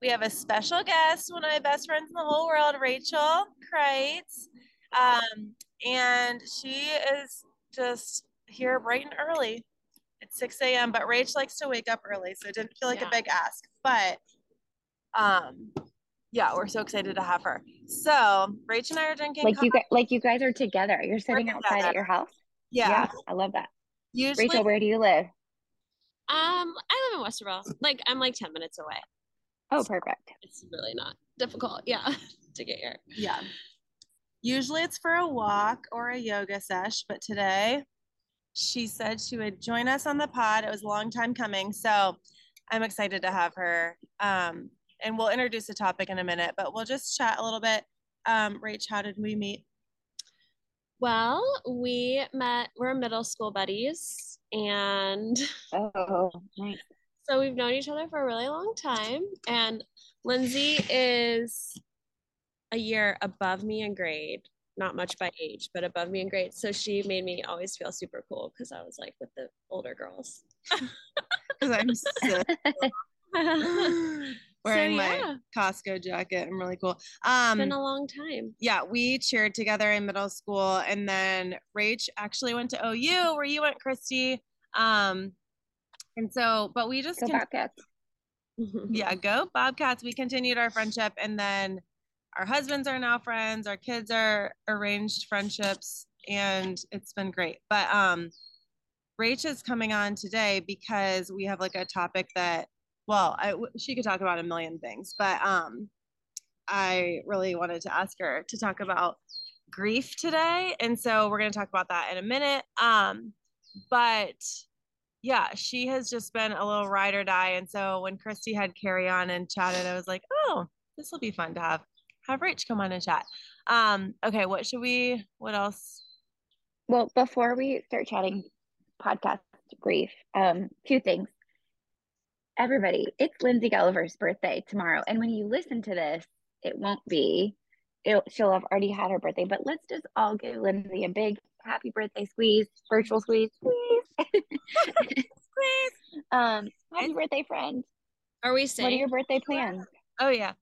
we have a special guest, one of my best friends in the whole world, Rachel Crites. Um, and she is just here bright and early. It's 6 a.m., but Rach likes to wake up early, so it didn't feel like Yeah. a big ask. But um, yeah, we're so excited to have her. So Rach and I are drinking like coffee. you guys like you guys are together you're sitting outside together. at your house yeah. i love that Usually rachel where do you live Um, I live in Westerville. Like I'm like 10 minutes away. Oh perfect It's really not difficult, yeah, to get here. Yeah. Usually it's for a walk or a yoga sesh, but today she said she would join us on the pod. It was a long time coming. So I'm excited to have her. Um, and we'll introduce the topic in a minute, but we'll just chat a little bit. Um, Rach, how did we meet? Well, we met, we're middle school buddies, and oh nice so we've known each other for a really long time. And Lindsay is a year above me in grade, not much by age, but above me in grade. So she made me always feel super cool because I was like with the older girls. Because I'm so wearing my yeah. Costco jacket. I'm really cool. It's Um, been a long time. yeah, we cheered together in middle school, and then Rach actually went to OU, where you went, Christy. Um, and so, but we just go con- Bobcats. yeah, go Bobcats. We continued our friendship, and then our husbands are now friends. Our kids are arranged friendships, and it's been great. But um, Rach is coming on today because we have like a topic that, well, I w- she could talk about a million things, but um, I really wanted to ask her to talk about grief today, and so we're going to talk about that in a minute. Um, but yeah, she has just been a little ride or die. And so when Christy had carry on and chatted, I was like, oh, this will be fun to have have Rach come on and chat. Um, okay, what should we what else? well before we start chatting podcast grief um two things everybody it's lindsay gulliver's birthday tomorrow and when you listen to this it won't be it she'll have already had her birthday but let's just all give lindsay a big happy birthday squeeze virtual squeeze squeeze um happy birthday friend Are we saying? what are your birthday plans Oh yeah.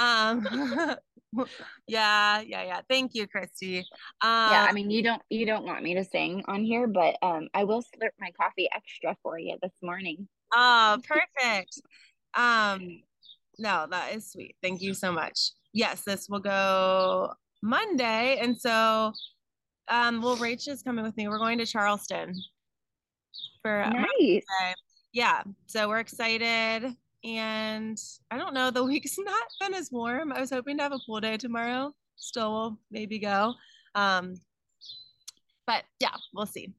Um yeah, yeah, yeah. Thank you, Christy. Um yeah i mean you don't you don't want me to sing on here but um i will slurp my coffee extra for you this morning oh perfect. Um no, that is sweet. Thank you so much. Yes, this will go Monday. And so um well Rach is coming with me. We're going to Charleston for nice Yeah. So we're excited. And I don't know, the week's not been as warm. I was hoping to have a pool day tomorrow. Still will maybe go. Um, but yeah, we'll see.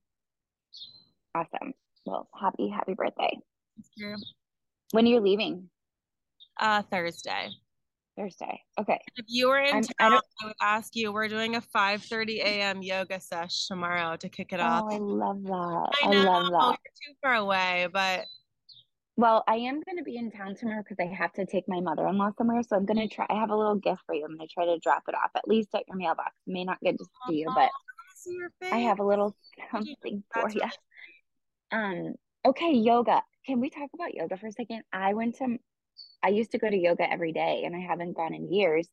awesome well happy happy birthday when are you're leaving Uh, Thursday. Thursday okay If you were in I'm- town, don't- I would ask you. We're doing a 5:30 a.m. yoga sesh tomorrow to kick it off. oh i love that I i, love that you're too far away, but well i am going to be in town tomorrow because i have to take my mother-in-law somewhere so i'm going to try i have a little gift for you i'm going to try to drop it off at least at your mailbox it may not get to see you but see your face. I have a little something for you. Um, okay, yoga. Can we talk about yoga for a second? I went to, I used to go to yoga every day and I haven't gone in years.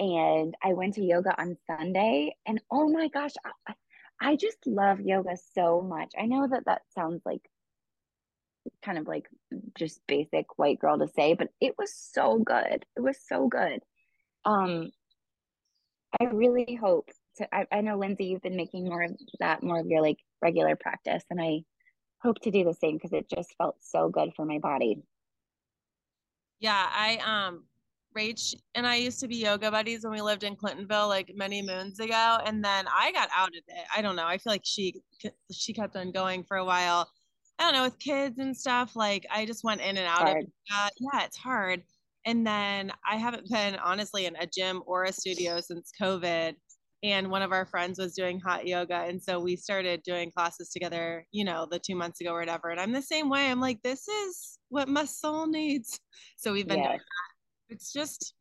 And I went to yoga on Sunday and oh my gosh, I, I just love yoga so much. I know that that sounds like kind of like just basic white girl to say, but it was so good. It was so good. Um, I really hope to, I, I know Lindsay, you've been making more of that, more of your like regular practice, and I hope to do the same because it just felt so good for my body. Yeah, I um Rach and I used to be yoga buddies when we lived in Clintonville like many moons ago and then I got out of it. I don't know. I feel like she she kept on going for a while. I don't know with kids and stuff like I just went in and out Hard. of uh, yeah, it's hard. and then I haven't been honestly in a gym or a studio since COVID. And one of our friends was doing hot yoga. And so we started doing classes together, you know, the two months ago or whatever. And I'm the same way. I'm like, this is what my soul needs. So we've been that. It's just,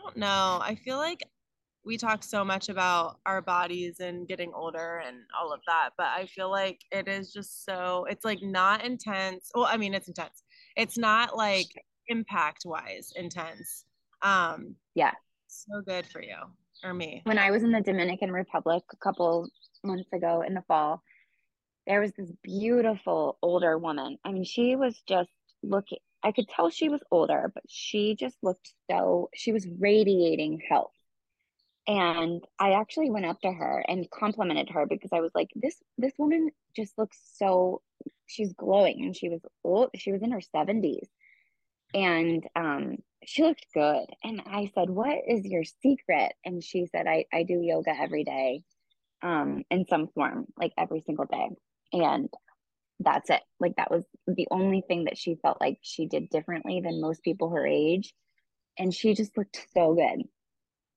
I don't know. I feel like we talk so much about our bodies and getting older and all of that. But I feel like it is just so, it's like not intense. Well, I mean, it's intense. It's not like impact wise intense. Um, Yeah. So good for you or me. when I was in the Dominican Republic a couple months ago in the fall, there was this beautiful older woman. I mean, she was just looking, I could tell she was older, but she just looked so, she was radiating health. And I actually went up to her and complimented her because I was like, this this woman just looks so she's glowing and she was old, she was in her 70s. And um she looked good. And I said, What is your secret? And she said, I, I do yoga every day, um, in some form, like every single day. And that's it. Like that was the only thing that she felt like she did differently than most people her age. And she just looked so good.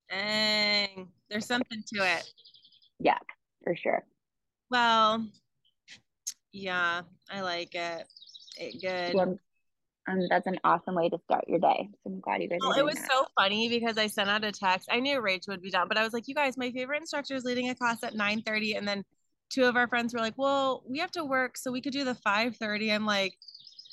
Dang, there's something to it. Yeah, for sure. Well, yeah, I like it. It good. Well, um, that's an awesome way to start your day. So I'm glad you guys Well, it was that. so funny because I sent out a text. I knew Rach would be down, but I was like, "You guys, my favorite instructor is leading a class at 9:30," and then two of our friends were like, "Well, we have to work, so we could do the 5:30." I'm like,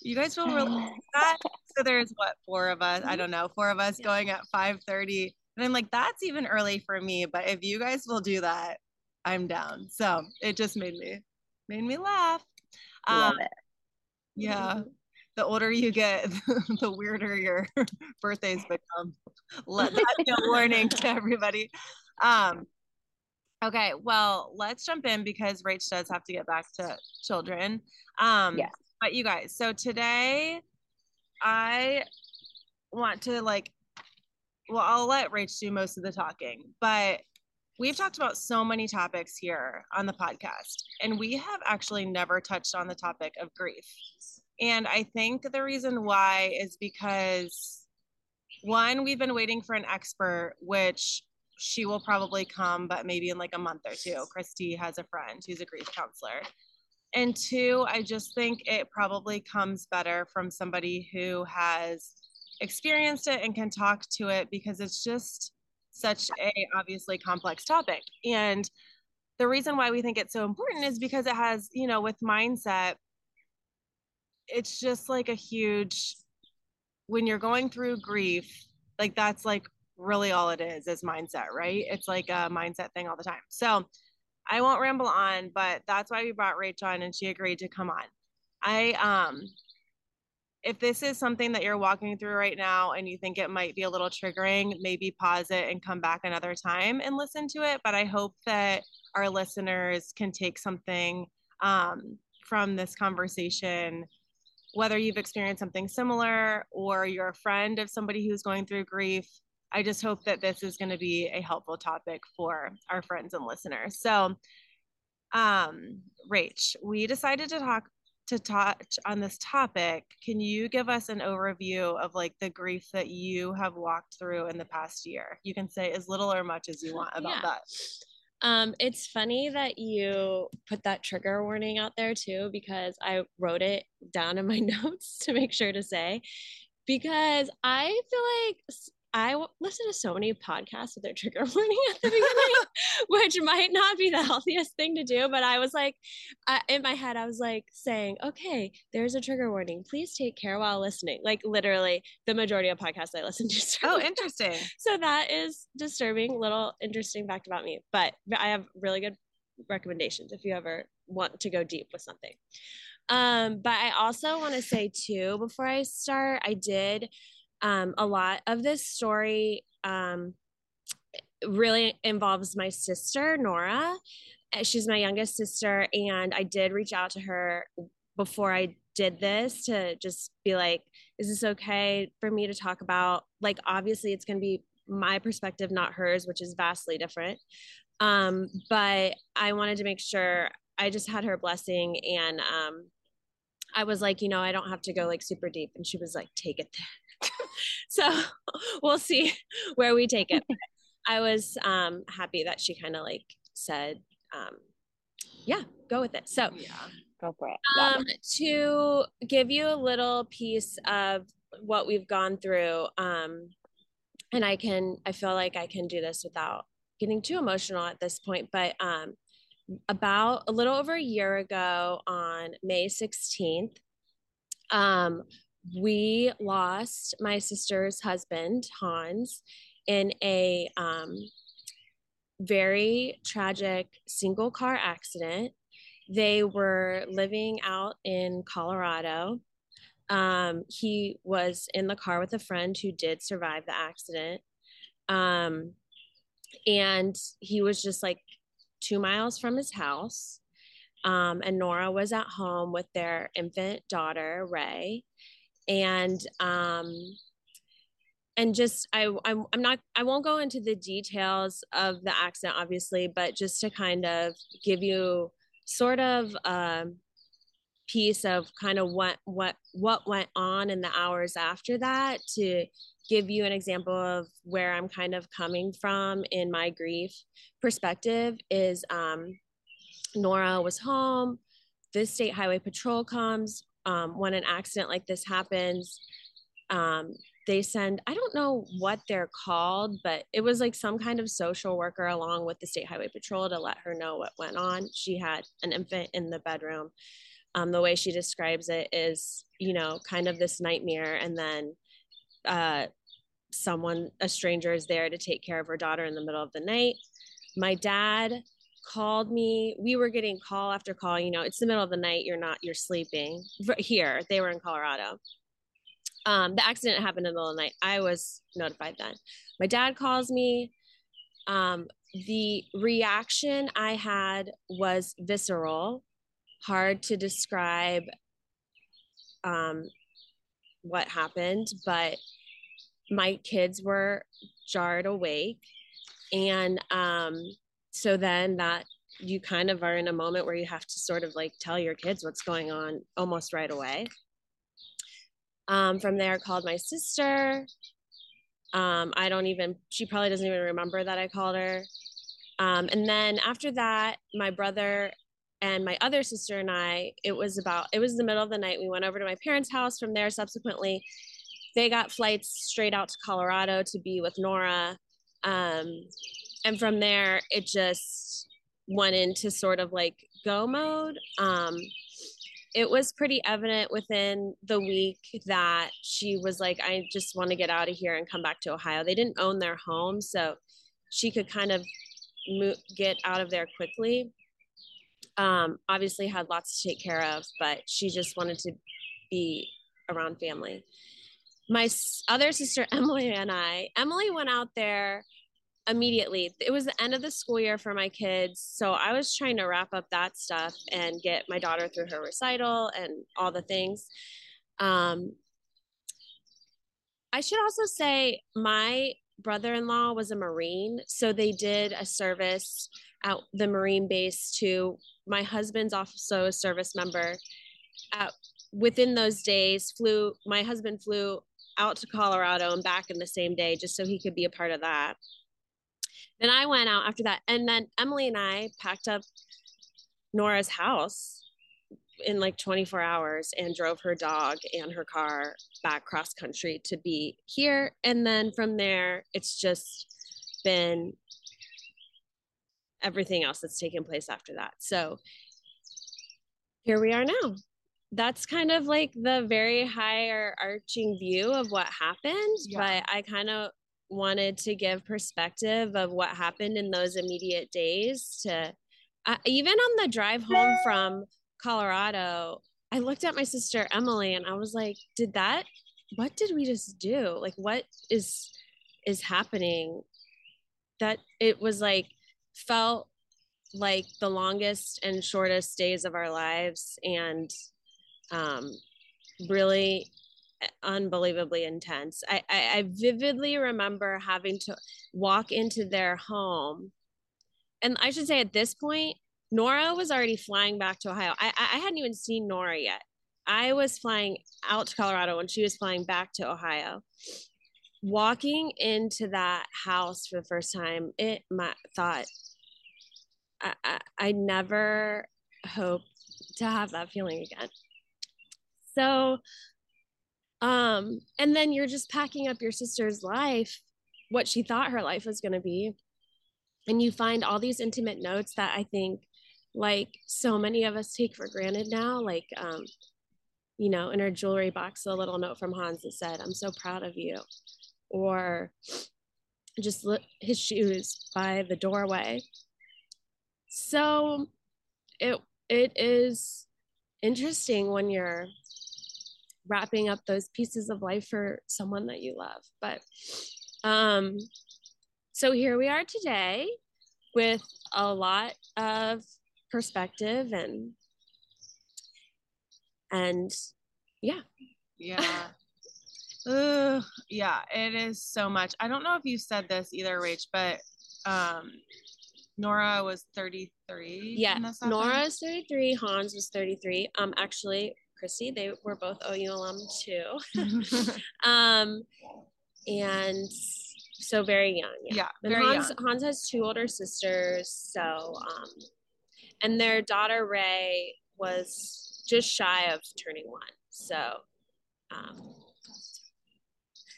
"You guys feel really that?" So there's what four of us? I don't know, four of us Yeah. going at 5:30, and I'm like, "That's even early for me." But if you guys will do that, I'm down. So it just made me made me laugh. Love Um, it. yeah. The older you get, the weirder your birthdays become. Let that be a warning to everybody. Um, okay, well, let's jump in because Rach does have to get back to children. Um, Yes. But you guys, so today I want to like, well, I'll let Rach do most of the talking, but we've talked about so many topics here on the podcast, and we have actually never touched on the topic of grief. And I think the reason why is because one, we've been waiting for an expert, which she will probably come, but maybe in like a month or two. Christy has a friend who's a grief counselor. And two, I just think it probably comes better from somebody who has experienced it and can talk to it because it's just such a obviously complex topic. And the reason why we think it's so important is because it has, you know, with mindset, it's just like a huge when you're going through grief, like that's like really all it is is mindset, right? It's like a mindset thing all the time. So I won't ramble on, but that's why we brought Rach on and she agreed to come on. I um if this is something that you're walking through right now and you think it might be a little triggering, maybe pause it and come back another time and listen to it. But I hope that our listeners can take something um, from this conversation, whether you've experienced something similar or you're a friend of somebody who's going through grief. I just hope that this is going to be a helpful topic for our friends and listeners. So, um, Rach, we decided to talk to touch on this topic. Can you give us an overview of like the grief that you have walked through in the past year? You can say as little or much as you want about Yeah. that. Um, it's funny that you put that trigger warning out there too, because I wrote it down in my notes to make sure to say, because I feel like I w- listen to so many podcasts with their trigger warning at the beginning, which might not be the healthiest thing to do. But I was like, I, in my head, I was like saying, okay, there's a trigger warning. Please take care while listening. Like literally, the majority of podcasts I listen to. Oh, interesting. so that is disturbing little interesting fact about me but i have really good recommendations if you ever want to go deep with something um but i also want to say too before i start i did um a lot of this story um really involves my sister nora. Uh, she's my youngest sister and i did reach out to her before i did this to just be like is this okay for me to talk about? Like obviously it's going to be my perspective not hers which is vastly different. Um but i wanted to make sure i just had her blessing and um i was like you know i don't have to go like super deep. And she was like take it so we'll see where we take it. I was um, happy that she kind of like said, um, yeah, go with it. So Yeah. Go for it. um, to give you a little piece of what we've gone through, um, and I can, I feel like I can do this without getting too emotional at this point, but um, about a little over a year ago on May 16th, um, we lost my sister's husband, Hans, in a um, very tragic single car accident. They were living out in Colorado. Um, he was in the car with a friend who did survive the accident. Um, and he was just like two miles from his house. Um, and Nora was at home with their infant daughter, Ray. And um, and just I I'm, I'm not I won't go into the details of the accident obviously, but just to kind of give you sort of um piece of kind of what what what went on in the hours after that to give you an example of where I'm kind of coming from in my grief perspective is um Nora was home the state highway patrol comes um, when an accident like this happens um, they send i don't know what they're called but it was like some kind of social worker along with the state highway patrol to let her know what went on. She had an infant in the bedroom. Um, the way she describes it is you know kind of this nightmare and then uh, someone a stranger is there to take care of her daughter in the middle of the night. My dad called me we were getting call after call you know it's the middle of the night you're not you're sleeping here they were in colorado um, the accident happened in the middle of the night. I was notified then. My dad calls me. Um, the reaction I had was visceral, hard to describe um, what happened, but my kids were jarred awake. And um, so then that you kind of are in a moment where you have to sort of like tell your kids what's going on almost right away. Um, from there, called my sister. Um, I don't even, she probably doesn't even remember that I called her. Um, and then after that, my brother and my other sister and I, it was about, it was the middle of the night. We went over to my parents' house. From there, subsequently, they got flights straight out to Colorado to be with Nora. And from there, it just went into sort of like go mode. Um, it was pretty evident within the week that she was like, I just want to get out of here and come back to Ohio. They didn't own their home, so she could kind of get out of there quickly. Um, obviously, had lots to take care of, but she just wanted to be around family. My other sister, Emily, and I, Emily went out there immediately. It was the end of the school year for my kids. So I was trying to wrap up that stuff and get my daughter through her recital and all the things. Um, I should also say my brother in law was a Marine. So they did a service at the Marine base too. My husband's also a service member. At, within those days, flew, my husband flew out to Colorado and back in the same day just so he could be a part of that. Then I went out after that. And then Emily and I packed up Nora's house in like 24 hours and drove her dog and her car back cross country to be here. And then from there, it's just been everything else that's taken place after that. So here we are now. That's kind of like the very higher arching view of what happened, Yeah. but I kind of wanted to give perspective of what happened in those immediate days to uh, even on the drive home from Colorado, I looked at my sister Emily and I was like, did that what did we just do? Like what is is happening? That it was like felt like the longest and shortest days of our lives and um really unbelievably intense. I, I, I vividly remember having to walk into their home. And I should say at this point, Nora was already flying back to Ohio. I, I hadn't even seen Nora yet. I was flying out to Colorado when she was flying back to Ohio. Walking into that house for the first time, it my thought I, I, I never hope to have that feeling again. So um and then you're just packing up your sister's life what she thought her life was going to be. And you find all these intimate notes that i think like so many of us take for granted now like um you know in her jewelry box a little note from hans that said i'm so proud of you or just look, his shoes by the doorway. So it it is interesting when you're wrapping up those pieces of life for someone that you love. But um so here we are today with a lot of perspective and and yeah. Yeah. Ooh, yeah it is so much. I don't know if you said this either rach but um nora was 33 yeah nora is 33 hans was 33 um actually chrissy they were both ou alum too um and so very young. Yeah, yeah very Hans, young. Hans has two older sisters, so um, and their daughter Ray was just shy of turning one. So um,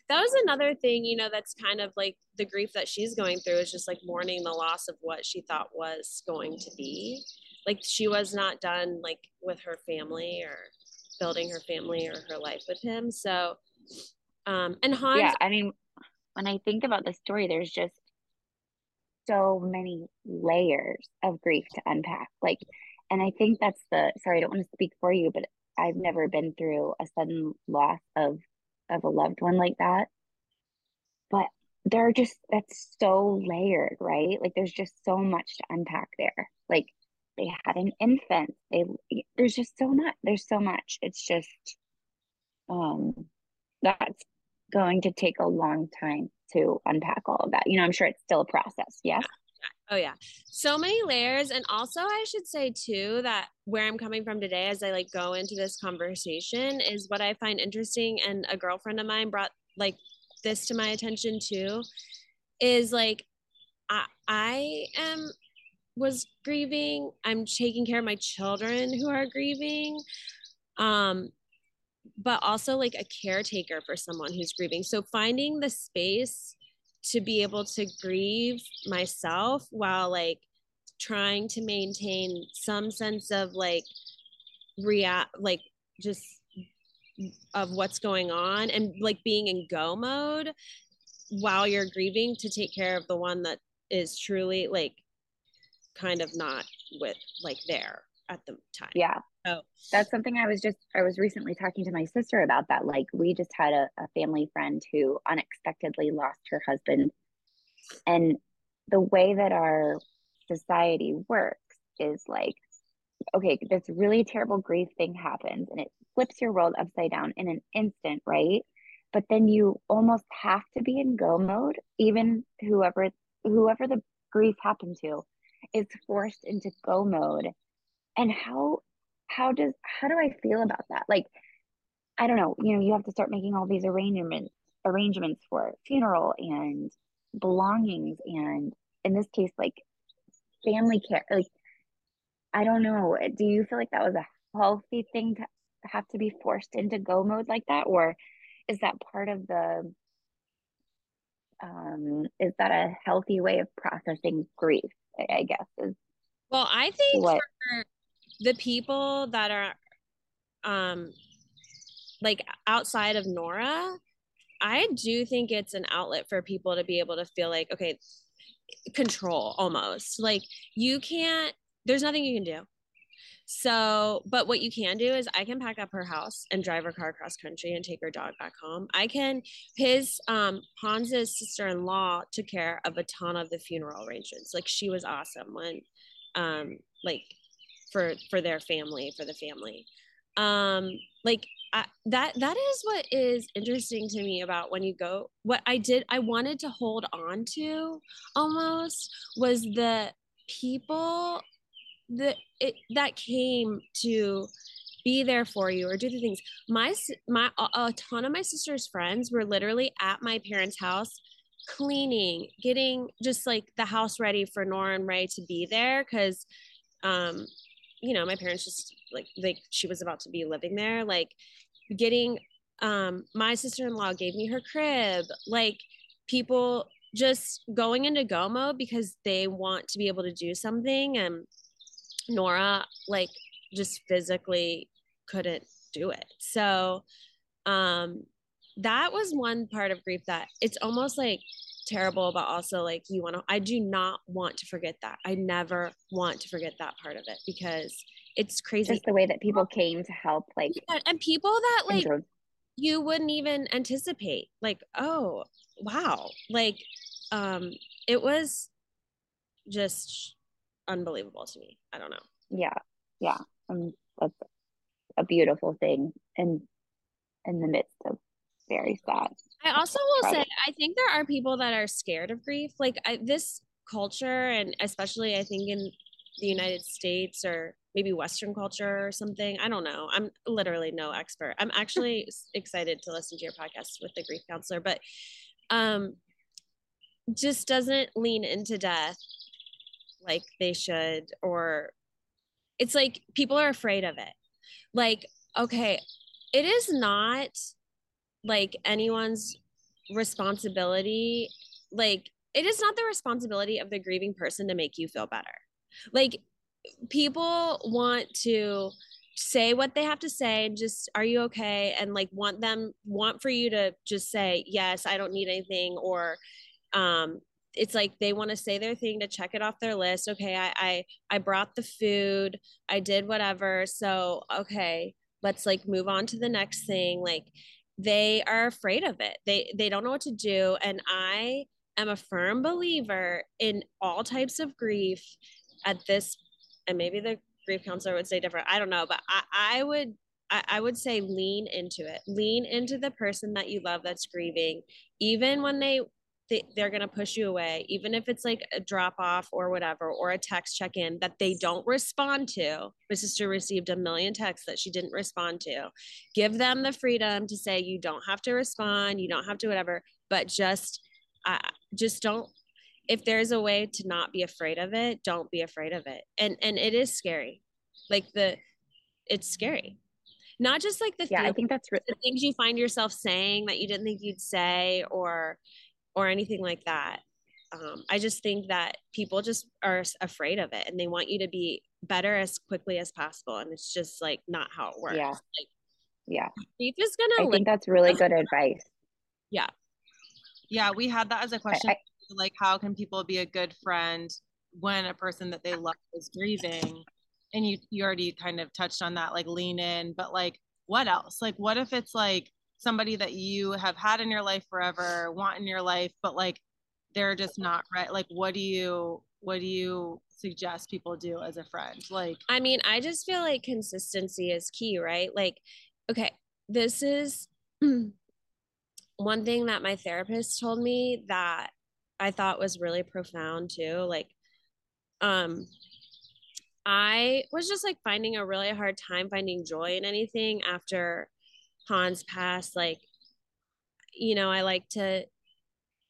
that was another thing, you know, that's kind of like the grief that she's going through is just like mourning the loss of what she thought was going to be. Like she was not done like with her family or building her family or her life with him. So um and Hans Yeah, I mean when I think about the story, there's just so many layers of grief to unpack. Like, and I think that's the sorry, I don't want to speak for you, but I've never been through a sudden loss of of a loved one like that. But there are just that's so layered, right? Like there's just so much to unpack there. Like they had an infant. They there's just so much. There's so much. It's just um that's going to take a long time to unpack all of that. You know, I'm sure it's still a process. Yes. Oh yeah. So many layers. And also I should say too that where I'm coming from today as I like go into this conversation is what I find interesting and a girlfriend of mine brought like this to my attention too is like I I am was grieving. I'm taking care of my children who are grieving. Um but also like a caretaker for someone who's grieving. So finding the space to be able to grieve myself while like trying to maintain some sense of like react like just of what's going on and like being in go mode while you're grieving to take care of the one that is truly like kind of not with like there at the time. Yeah. Oh. That's something I was just I was recently talking to my sister about that. Like we just had a, a family friend who unexpectedly lost her husband. And the way that our society works is like, okay, this really terrible grief thing happens and it flips your world upside down in an instant, right? But then you almost have to be in go mode, even whoever whoever the grief happened to is forced into go mode. And how how does how do i feel about that? Like i don't know you know you have to start making all these arrangements arrangements for funeral and belongings and in this case like family care like i don't know do you feel like that was a healthy thing to have to be forced into go mode like that? Or is that part of the um is that a healthy way of processing grief i, guess is well i think what, for the people that are um like outside of Nora, I do think it's an outlet for people to be able to feel like, okay, control almost. Like you can't, there's nothing you can do. So, but what you can do is I can pack up her house and drive her car across country and take her dog back home. I can, his, um, Hans's sister-in-law took care of a ton of the funeral arrangements. Like she was awesome when, um, like for for their family for the family um like I, that that is what is interesting to me about when you go what i did i wanted to hold on to almost was the people that it that came to be there for you or do the things. My my a ton of my sister's friends were literally at my parents house cleaning getting just like the house ready for nora and ray to be there because um you know my parents just like like she was about to be living there like getting um my sister-in-law gave me her crib like people just going into go mode because they want to be able to do something and nora like just physically couldn't do it. So um that was one part of grief that it's almost like terrible but also like you want to i do not want to forget that. I never want to forget that part of it because it's crazy. Just the way that people came to help like yeah, and people that like you wouldn't even anticipate like oh wow like um it was just unbelievable to me. I don't know. Yeah. Yeah. Um, that's a beautiful thing and in the midst of very sad i also will say i think there are people that are scared of grief. Like I, this culture and especially i think in the united states or maybe western culture or something i don't know. I'm literally no expert. I'm actually excited to listen to your podcast with the grief counselor but um just doesn't lean into death like they should or it's like people are afraid of it. Like okay it is not like anyone's responsibility like it is not the responsibility of the grieving person to make you feel better. Like people want to say what they have to say and just are you okay? and like want them want for you to just say yes i don't need anything or um it's like they want to say their thing to check it off their list. Okay I, I i brought the food i did whatever so okay let's like move on to the next thing. Like they are afraid of it. They they don't know what to do and i am a firm believer in all types of grief at this and maybe the grief counselor would say different i don't know but i, I would I, I would say lean into it. Lean into the person that you love that's grieving even when they they, they're going to push you away even if it's like a drop off or whatever or a text check in that they don't respond to. My sister received a million texts that she didn't respond to. Give them the freedom to say you don't have to respond you don't have to whatever but just uh, just don't if there's a way to not be afraid of it don't be afraid of it. And and it is scary. Like the it's scary. Not just like the, yeah, I think that's re- the things you find yourself saying that you didn't think you'd say or or anything like that. Um, I just think that people just are afraid of it and they want you to be better as quickly as possible. And it's just like not how it works. Yeah. Like, yeah. Grief is gonna. I live- think that's really good advice. Yeah. Yeah, we had that as a question. I, I, like, how can people be a good friend when a person that they love is grieving? And you you already kind of touched on that, like lean in, but like what else? Like, what if it's like somebody that you have had in your life forever, want in your life, but like they're just not right. Like, what do you, what do you suggest people do as a friend? Like, I mean, I just feel like consistency is key, right? Like, okay, this is one thing that my therapist told me that I thought was really profound too. Like, um, I was just like finding a really hard time finding joy in anything after Hans passed, like, you know, I like to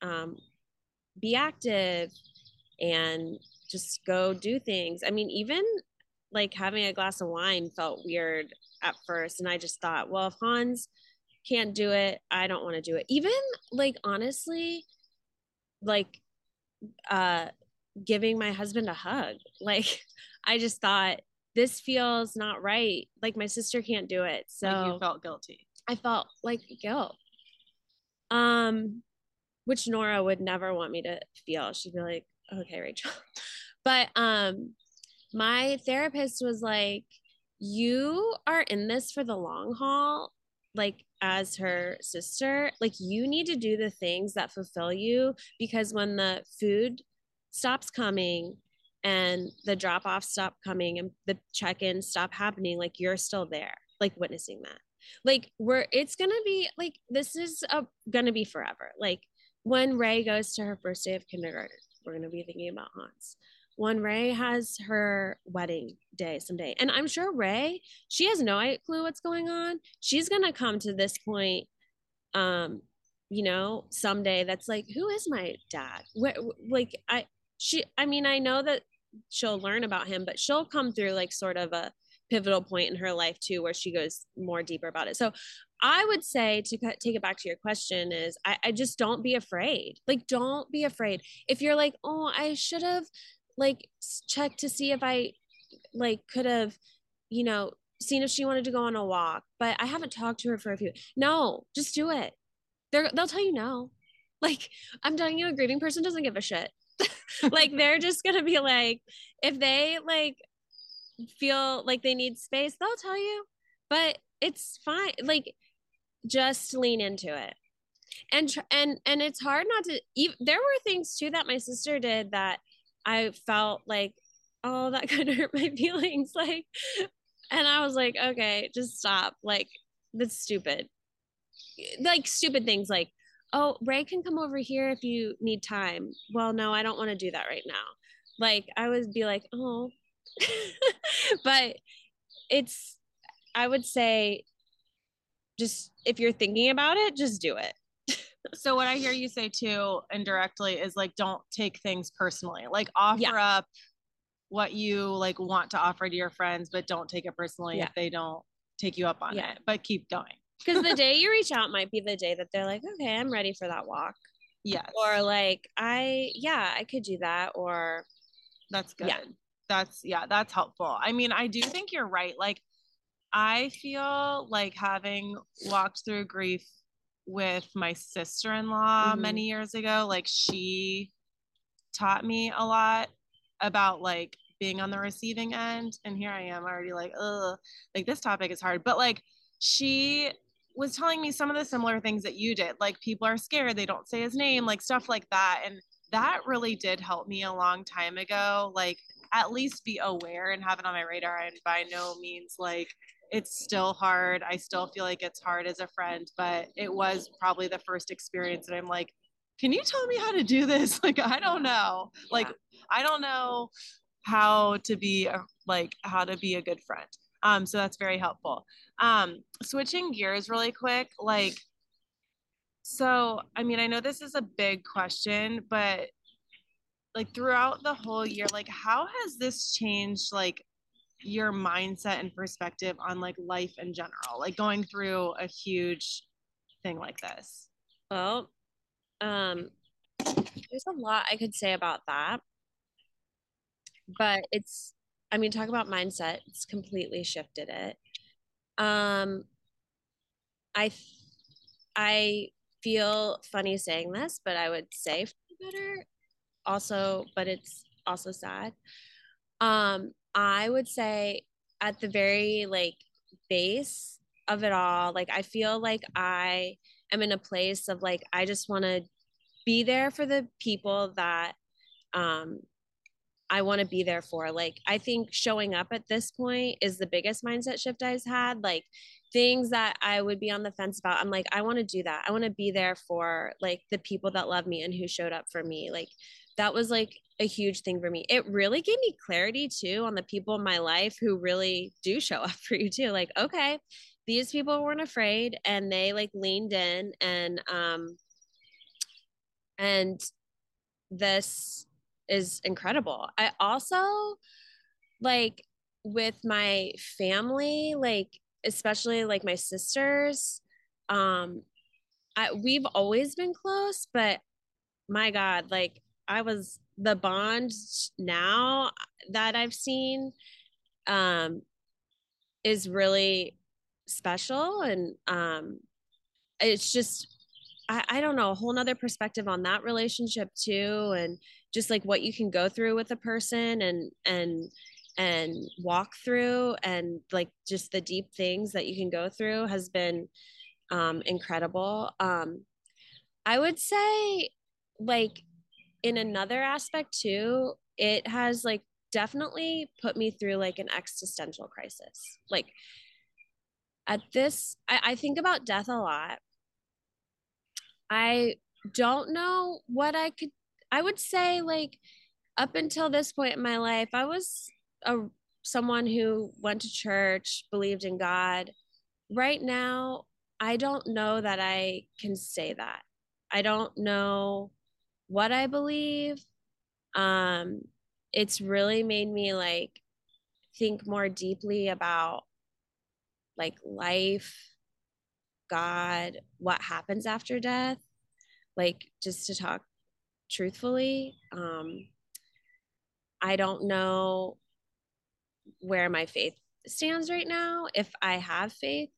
um, be active and just go do things. I mean, even like having a glass of wine felt weird at first. And I just thought, well, if Hans can't do it, I don't want to do it. Even like, honestly, like, uh, giving my husband a hug. Like, I just thought this feels not right. Like my sister can't do it. So like you felt guilty. I felt like guilt. Um, which Nora would never want me to feel. She'd be like, okay, Rachel. But um, my therapist was like, you are in this for the long haul, like as her sister. Like, you need to do the things that fulfill you because when the food stops coming and the drop off stop coming and the check in stop happening, like, you're still there, like witnessing that like we're it's gonna be like this is a, gonna be forever like when ray goes to her first day of kindergarten we're gonna be thinking about hans when Ray has her wedding day someday. And I'm sure Ray, she has no clue what's going on. She's to come to this point um you know someday that's like who is my dad Where, like i she i mean i know that she'll learn about him but she'll come through like sort of a pivotal point in her life too where she goes more deeper about it. So i would say to take it back to your question is I, I just don't be afraid. Like don't be afraid. If you're like oh i should have like checked to see if i like could have you know seen if she wanted to go on a walk but i haven't talked to her for a few no just do it. They're they'll tell you no. Like i'm telling you a grieving person doesn't give a shit. Like they're just gonna be like if they like feel like they need space they'll tell you but it's fine like just lean into it. And and and it's hard not to there were things too that my sister did that i felt like oh that could hurt my feelings like and i was like okay just stop like that's stupid. Like stupid things like oh ray can come over here if you need time. Well no i don't want to do that right now. Like i would be like oh but it's i would say just if you're thinking about it just do it so what i hear you say too indirectly is like don't take things personally like offer yeah. up what you like want to offer to your friends but don't take it personally yeah. if they don't take you up on yeah. it but keep going because the day you reach out might be the day that they're like okay i'm ready for that walk Yeah. or like i yeah i could do that or that's good yeah. That's yeah that's helpful i mean i do think you're right like i feel like having walked through grief with my sister-in-law mm-hmm. many years ago like she taught me a lot about like being on the receiving end and here i am already like oh like this topic is hard but like she was telling me some of the similar things that you did like people are scared they don't say his name like stuff like that and that really did help me a long time ago like at least be aware and have it on my radar. And by no means like it's still hard. I still feel like it's hard as a friend but it was probably the first experience that i'm like can you tell me how to do this? Like i don't know. Like i don't know how to be a, like how to be a good friend. Um so that's very helpful. Um, switching gears really quick, like, so I mean, I know this is a big question, but like throughout the whole year, like, how has this changed, like, your mindset and perspective on like life in general, like going through a huge thing like this? Well, um, there's a lot I could say about that, but it's, I mean, talk about mindset, it's completely shifted it. Um, I I feel funny saying this, but I would say better. Also, but it's also sad. Um, I would say at the very like base of it all, like I feel like I am in a place of like I just want to be there for the people that um I want to be there for. Like, I think showing up at this point is the biggest mindset shift I've had. Like, things that I would be on the fence about, I'm like, I want to do that. I want to be there for like the people that love me and who showed up for me. Like, that was like a huge thing for me. It really gave me clarity too on the people in my life who really do show up for you too. Like, okay, these people weren't afraid and they like leaned in and, um, and this is incredible. I also like with my family, like especially like my sisters, um I we've always been close, but my god, like I was the bond now that I've seen um is really special and um it's just I, I don't know a whole nother perspective on that relationship too and just like what you can go through with a person and and and walk through and like just the deep things that you can go through has been um incredible. Um i would say like in another aspect too it has like definitely put me through like an existential crisis like at this I, I think about death a lot i don't know what i could I would say like up until this point in my life, I was a someone who went to church, believed in God. Right now, I don't know that I can say that. I don't know what I believe. Um, it's really made me like think more deeply about like life, God, what happens after death. Like just to talk truthfully, um, I don't know where my faith stands right now, if I have faith.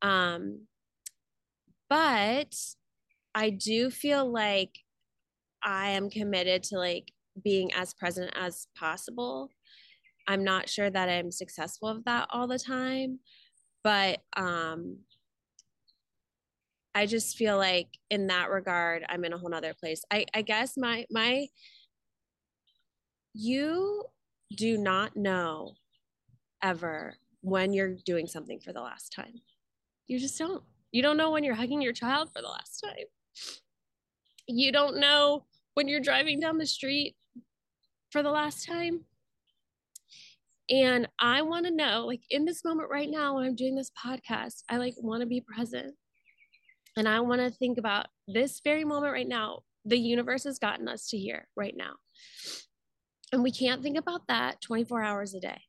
Um, but I do feel like I am committed to like being as present as possible. I'm not sure that I'm successful of that all the time, but um I just feel like in that regard I'm in a whole nother place. I I guess my my you do not know ever when you're doing something for the last time. You just don't. You don't know when you're hugging your child for the last time. You don't know when you're driving down the street for the last time. And I want to know, like in this moment right now, when I'm doing this podcast, I like want to be present. And I want to think about this very moment right now. The universe has gotten us to here right now. And we can't think about that 24 hours a day.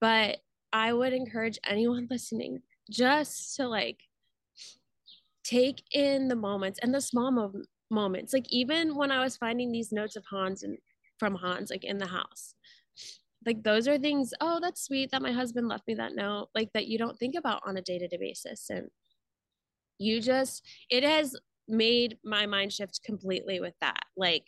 But I would encourage anyone listening just to like take in the moments and the small mo- moments. Like even when I was finding these notes of Hans and from Hans, like in the house, like those are things. Oh, that's sweet that my husband left me that note. Like that you don't think about on a day to day basis, and you just it has made my mind shift completely with that. Like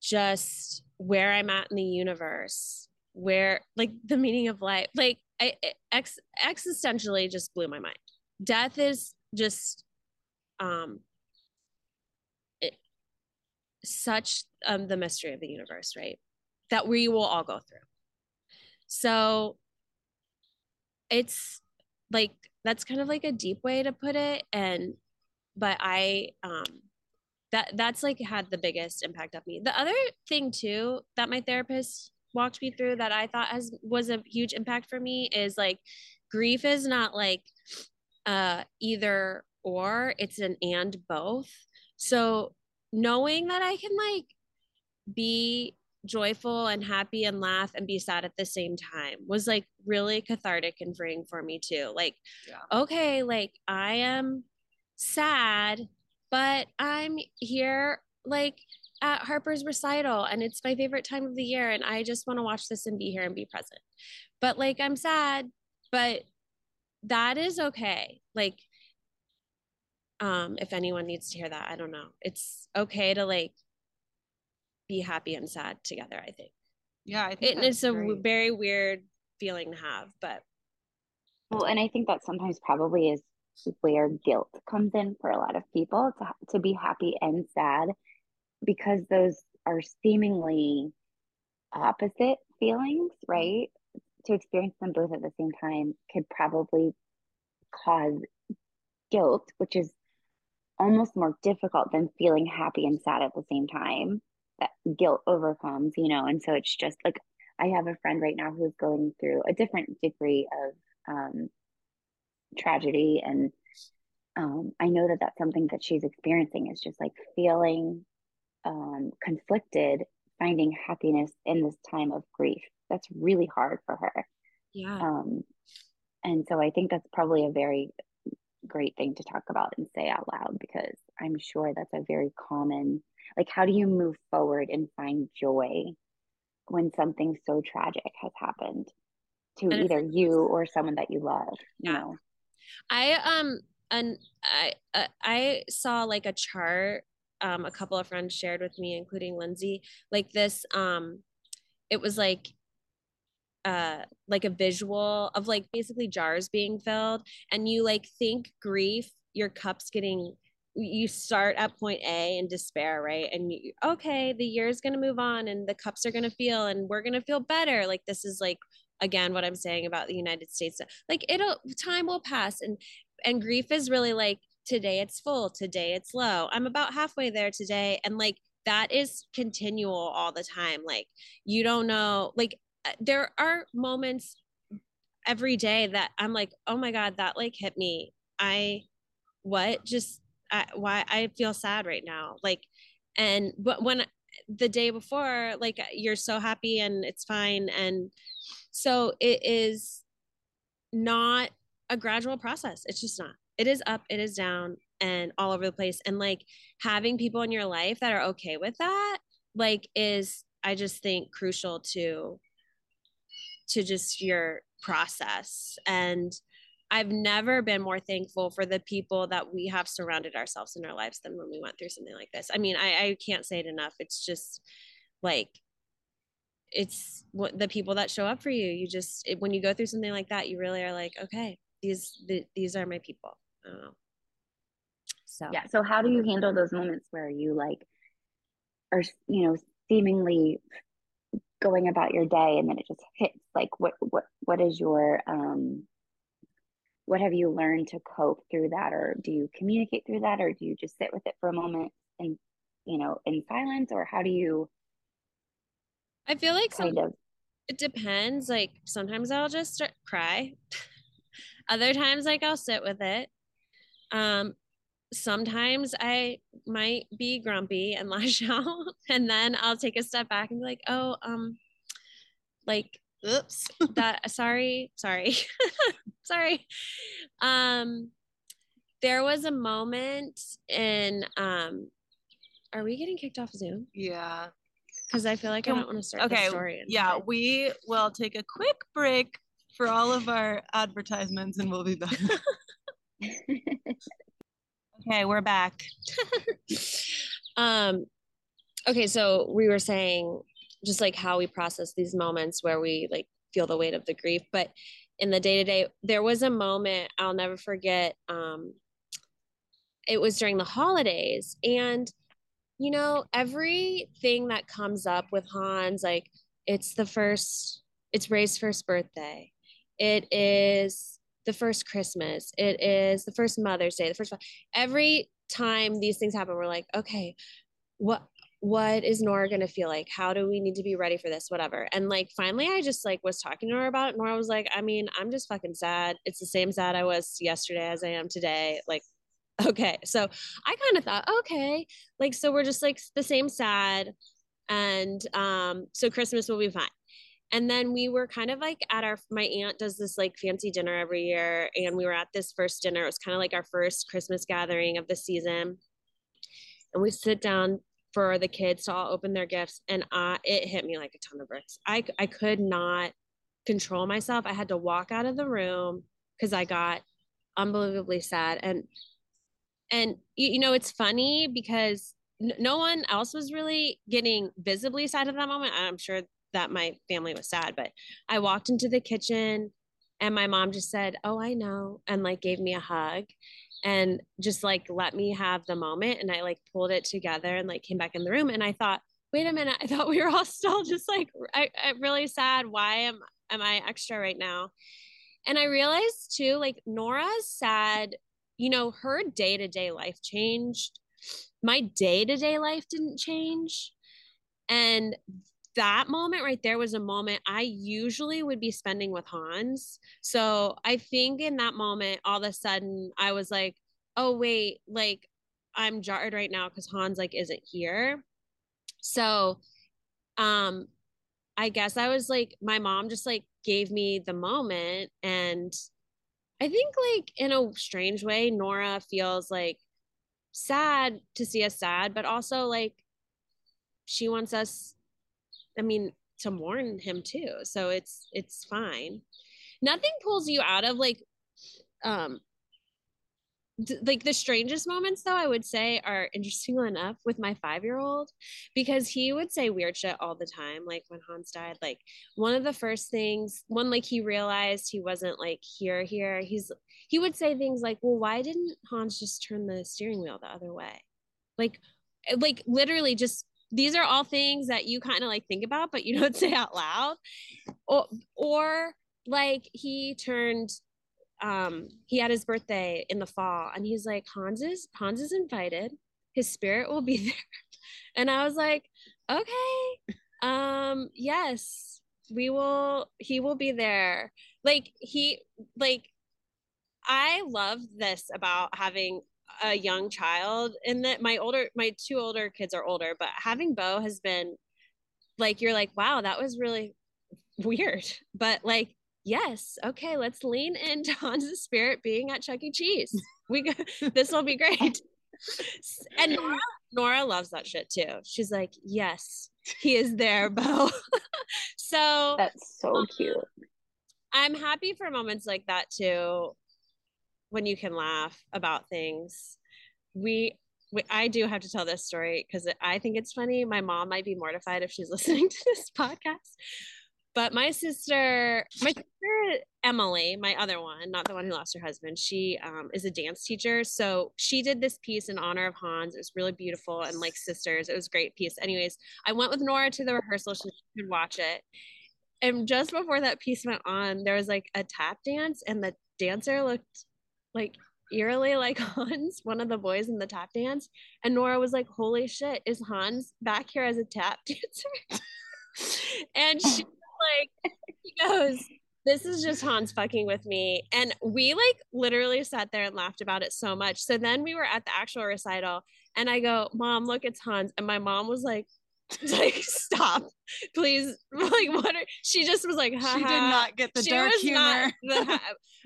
just where I'm at in the universe, where like the meaning of life, like I ex, existentially just blew my mind. Death is just um such um the mystery of the universe, right? That we will all go through. So it's like that's kind of like a deep way to put it and but I um that that's like had the biggest impact of me. The other thing too that my therapist walked me through that I thought has was a huge impact for me is like grief is not like uh either or, it's an and both. So knowing that I can like be joyful and happy and laugh and be sad at the same time was like really cathartic and freeing for me too. Like, yeah. okay, like I am sad but I'm here like at Harper's recital and it's my favorite time of the year and I just want to watch this and be here and be present. But like I'm sad, but that is okay. Like um if anyone needs to hear that, I don't know. It's okay to like be happy and sad together, I think. Yeah, I think it, it's a very weird feeling to have, but well, and I think that sometimes probably is where guilt comes in for a lot of people to, to be happy and sad because those are seemingly opposite feelings, right? To experience them both at the same time could probably cause guilt, which is almost more difficult than feeling happy and sad at the same time. That guilt overcomes, you know, and so it's just like I have a friend right now who's going through a different degree of um, tragedy. And um, i know that that's something that she's experiencing is just like feeling um, conflicted finding happiness in this time of grief. That's really hard for her. Yeah. Um, and so i think that's probably a very great thing to talk about and say out loud because i'm sure that's a very common like how do you move forward and find joy when something so tragic has happened to and either you or someone that you love you yeah. know I um and I uh, I saw like a chart um a couple of friends shared with me including Lindsay like this um it was like uh like a visual of like basically jars being filled and you like think grief your cups getting you start at point A in despair, right? And you, okay, the year is going to move on and the cups are going to feel and we're going to feel better. Like this is like again what i'm saying about the united states like it'll time will pass and and grief is really like today it's full today it's low i'm about halfway there today and like that is continual all the time like you don't know like Uh, there are moments every day that i'm like oh my god that like hit me. I what? Just I, why i feel sad right now. Like and but when the day before like you're so happy and it's fine. And so it is not a gradual process. It's just not. It is up it is down and all over the place. And like having people in your life that are okay with that like is i just think crucial to to just your process. And i've never been more thankful for the people that we have surrounded ourselves in our lives than when we went through something like this. I mean i, I can't say it enough. It's just like it's what the people that show up for you. You just it, when you go through something like that you really are like okay these the, these are my people. So. Yeah. So how do you handle those moments where you like are you know seemingly going about your day and then it just hits? Like what what what is your um what have you learned to cope through that or do you communicate through that or do you just sit with it for a moment and you know in silence or how do you I feel like kind some, of it depends. Like sometimes I'll just start, cry. Other times like I'll sit with it. Um sometimes I might be grumpy and lash out, and then I'll take a step back and be like, oh, um, like, oops, that, sorry, sorry, sorry. Um, there was a moment in, um, are we getting kicked off Zoom? Yeah. Because I feel like I don't want to start okay, the story. Yeah, we will take a quick break for all of our advertisements and we'll be back. Okay, we're back. um okay, so we were saying just like how we process these moments where we like feel the weight of the grief, but in the day to day, there was a moment I'll never forget. Um, it was during the holidays, and you know, everything that comes up with Hans, like it's the first, it's Ray's first birthday. It is the first Christmas, it is the first Mother's Day, the first every time these things happen, we're like, okay, what what is Nora gonna feel like? How do we need to be ready for this? Whatever. And like finally I just like was talking to her about it. Nora was like, I mean, I'm just fucking sad. It's the same sad I was yesterday as I am today. Like, okay. So I kind of thought, okay, like so we're just like the same sad. And um, so Christmas will be fine and then we were kind of like at our my aunt does this like fancy dinner every year and we were at this first dinner. It was kind of like our first christmas gathering of the season. And we sit down for the kids to all open their gifts and I, it hit me like a ton of bricks. I i could not control myself. I had to walk out of the room because i got unbelievably sad. And and you know it's funny because no one else was really getting visibly sad at that moment. I'm sure that my family was sad. But I walked into the kitchen and my mom just said, Oh, I know, and like gave me a hug and just like let me have the moment. And I like pulled it together and like came back in the room. And I thought, wait a minute, I thought we were all still just like I, I really sad. Why am am I extra right now? And I realized too, like Nora's sad, you know, her day-to-day life changed. My day-to-day life didn't change. And that moment right there was a moment I usually would be spending with Hans. So I think in that moment, all of a sudden, I was like, oh, wait, like I'm jarred right now because Hans like isn't here. So um I guess I was like, my mom just like gave me the moment. And I think like in a strange way, Nora feels like sad to see us sad, but also like she wants us I mean, to mourn him too. So it's it's fine. Nothing pulls you out of like um like the strangest moments though i would say are interesting enough with my five year old because he would say weird shit all the time like when hans died like one of the first things one like he realized he wasn't like here here he's he would say things like well why didn't hans just turn the steering wheel the other way like like literally just these are all things that you kind of like think about but you don't say out loud or or like he turned um he had his birthday in the fall and he's like hans is hans is invited his spirit will be there. And I was like, okay, um, yes, we will, he will be there. Like, he, like, I love this about having a young child and that my older my two older kids are older but having bo has been like you're like wow that was really weird. But like yes okay let's lean into Hans' spirit being at Chuck E. Cheese. We go, this will be great. And Nora, Nora loves that shit too. She's like yes he is there Bo so That's so um, cute. I'm happy for moments like that too when you can laugh about things. We, we I do have to tell this story because I think it's funny. My mom might be mortified if she's listening to this podcast. But my sister, my sister Emily, my other one, not the one who lost her husband, she um, is a dance teacher. So she did this piece in honor of Hans. It was really beautiful and like sisters. It was a great piece. Anyways, I went with Nora to the rehearsal she could watch it. And just before that piece went on, there was like a tap dance, and the dancer looked like eerily like Hans, one of the boys in the tap dance. And Nora was like, Holy shit, is Hans back here as a tap dancer? and she like, she goes, This is just Hans fucking with me. And we like literally sat there and laughed about it so much. So then we were at the actual recital and I go, Mom, look, it's Hans. And my mom was like, like stop please like what are, she just was like she did not get the she dark was humor. not the-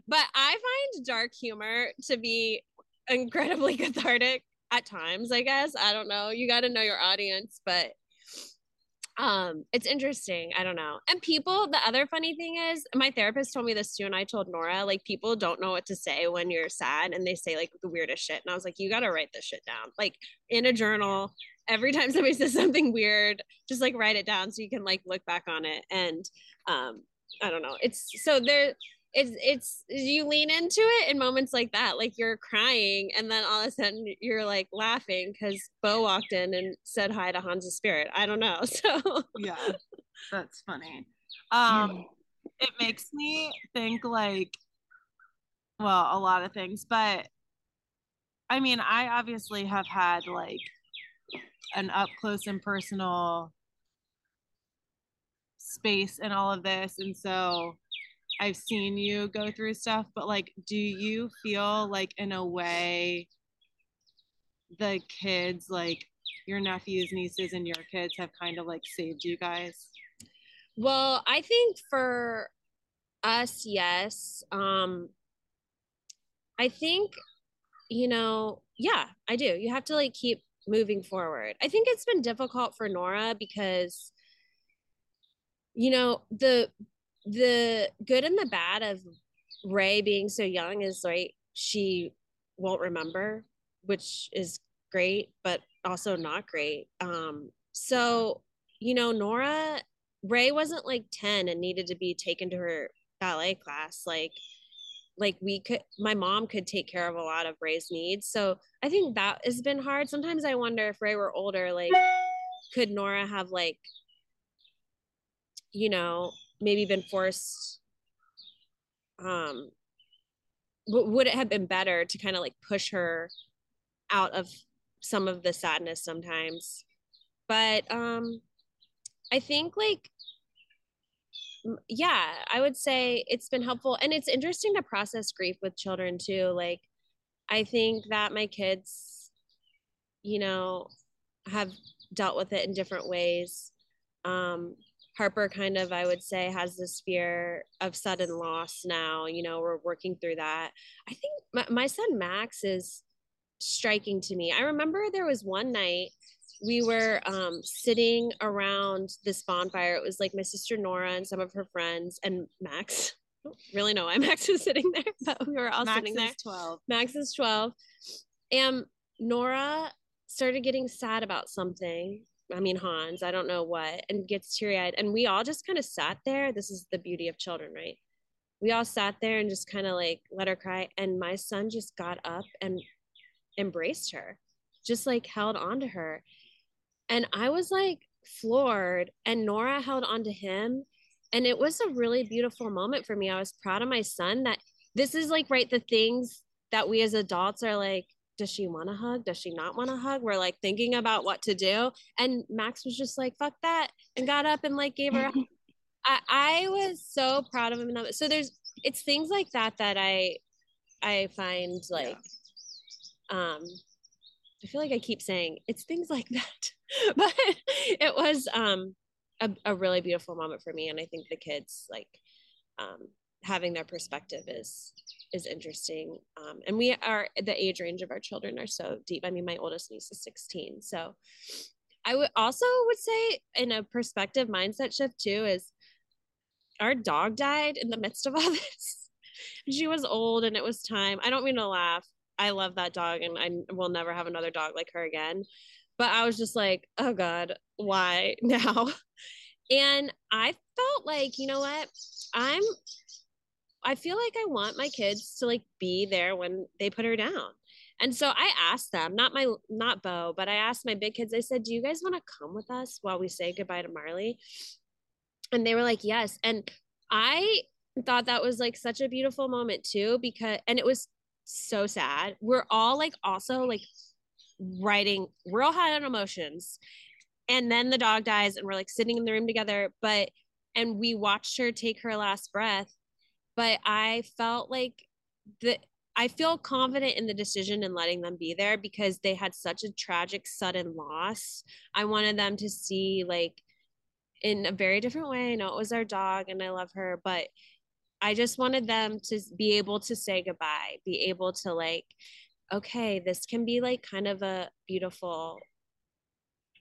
but I find dark humor to be incredibly cathartic at times, I guess. I don't know. You got to know your audience, but um it's interesting. I don't know. And people the other funny thing is my therapist told me this too and i told nora like people don't know what to say when you're sad and they say like the weirdest shit. And i was like you got to write this shit down. Like in a journal every time somebody says something weird just like write it down so you can like look back on it. And um i don't know. It's so there it's it's you lean into it in moments like that like you're crying and then all of a sudden you're like laughing because bo walked in and said hi to hans' spirit. I don't know so. Yeah, that's funny. Um, it makes me think like, well, a lot of things, but I mean, I obviously have had like an up close and personal space in all of this, and so I've seen you go through stuff, but like, do you feel like in a way the kids, like your nephews, nieces, and your kids have kind of like saved you guys? Well, I think for us, yes. Um I think you know, yeah, I do. You have to like keep moving forward. I think it's been difficult for Nora because you know, the the good and the bad of Ray being so young is like she won't remember, which is great, but also not great. Um so, you know, Nora Ray wasn't like 10 and needed to be taken to her ballet class. Like, like we could, my mom could take care of a lot of Ray's needs. So I think that has been hard. Sometimes I wonder if Ray were older, like, could Nora have like, you know, maybe been forced, um, would it have been better to kind of like push her out of some of the sadness sometimes? But, um, I think like yeah, I would say it's been helpful and it's interesting to process grief with children too. Like I think that my kids you know have dealt with it in different ways. Um Harper kind of I would say has this fear of sudden loss now, you know, we're working through that. I think my, my son Max is striking to me. I remember there was one night we were um, sitting around this bonfire. It was like my sister Nora and some of her friends and Max. I don't really know why Max was sitting there, but we were all Max sitting there. is 12. Max is 12. And Nora started getting sad about something. I mean, Hans, I don't know what, and gets teary eyed. And we all just kind of sat there. This is the beauty of children, right? We all sat there and just kind of like let her cry. And my son just got up and embraced her, just like held on to her. And I was like floored. And Nora held on to him. And it was a really beautiful moment for me. I was proud of my son that this is like, right, the things that we as adults are like, does she want a hug? Does she not want a hug? We're like thinking about what to do. And Max was just like, fuck that. And got up and like gave her I, I was so proud of him. So there's it's things like that that I I find like yeah. um I feel like I keep saying it's things like that. but it was um a, a really beautiful moment for me. And I think the kids like um having their perspective is is interesting. Um, and we are the age range of our children are so deep. I mean, my oldest niece is 16. So I would also would say in a perspective mindset shift too is our dog died in the midst of all this. she was old and it was time. I don't mean to laugh. I love that dog and I will never have another dog like her again. But I was just like, oh God, why now? And I felt like, you know what? I'm I feel like I want my kids to like be there when they put her down. And so I asked them, not my not Bo, but I asked my big kids, I said, Do you guys want to come with us while we say goodbye to Marley? And they were like, Yes. And I thought that was like such a beautiful moment too, because and it was so sad. We're all like also like writing real high on emotions. And then the dog dies and we're like sitting in the room together. But and we watched her take her last breath but I felt like the I feel confident in the decision and letting them be there because they had such a tragic sudden loss. I wanted them to see like in a very different way. I know it was our dog and I love her, but I just wanted them to be able to say goodbye, be able to like, okay, this can be like kind of a beautiful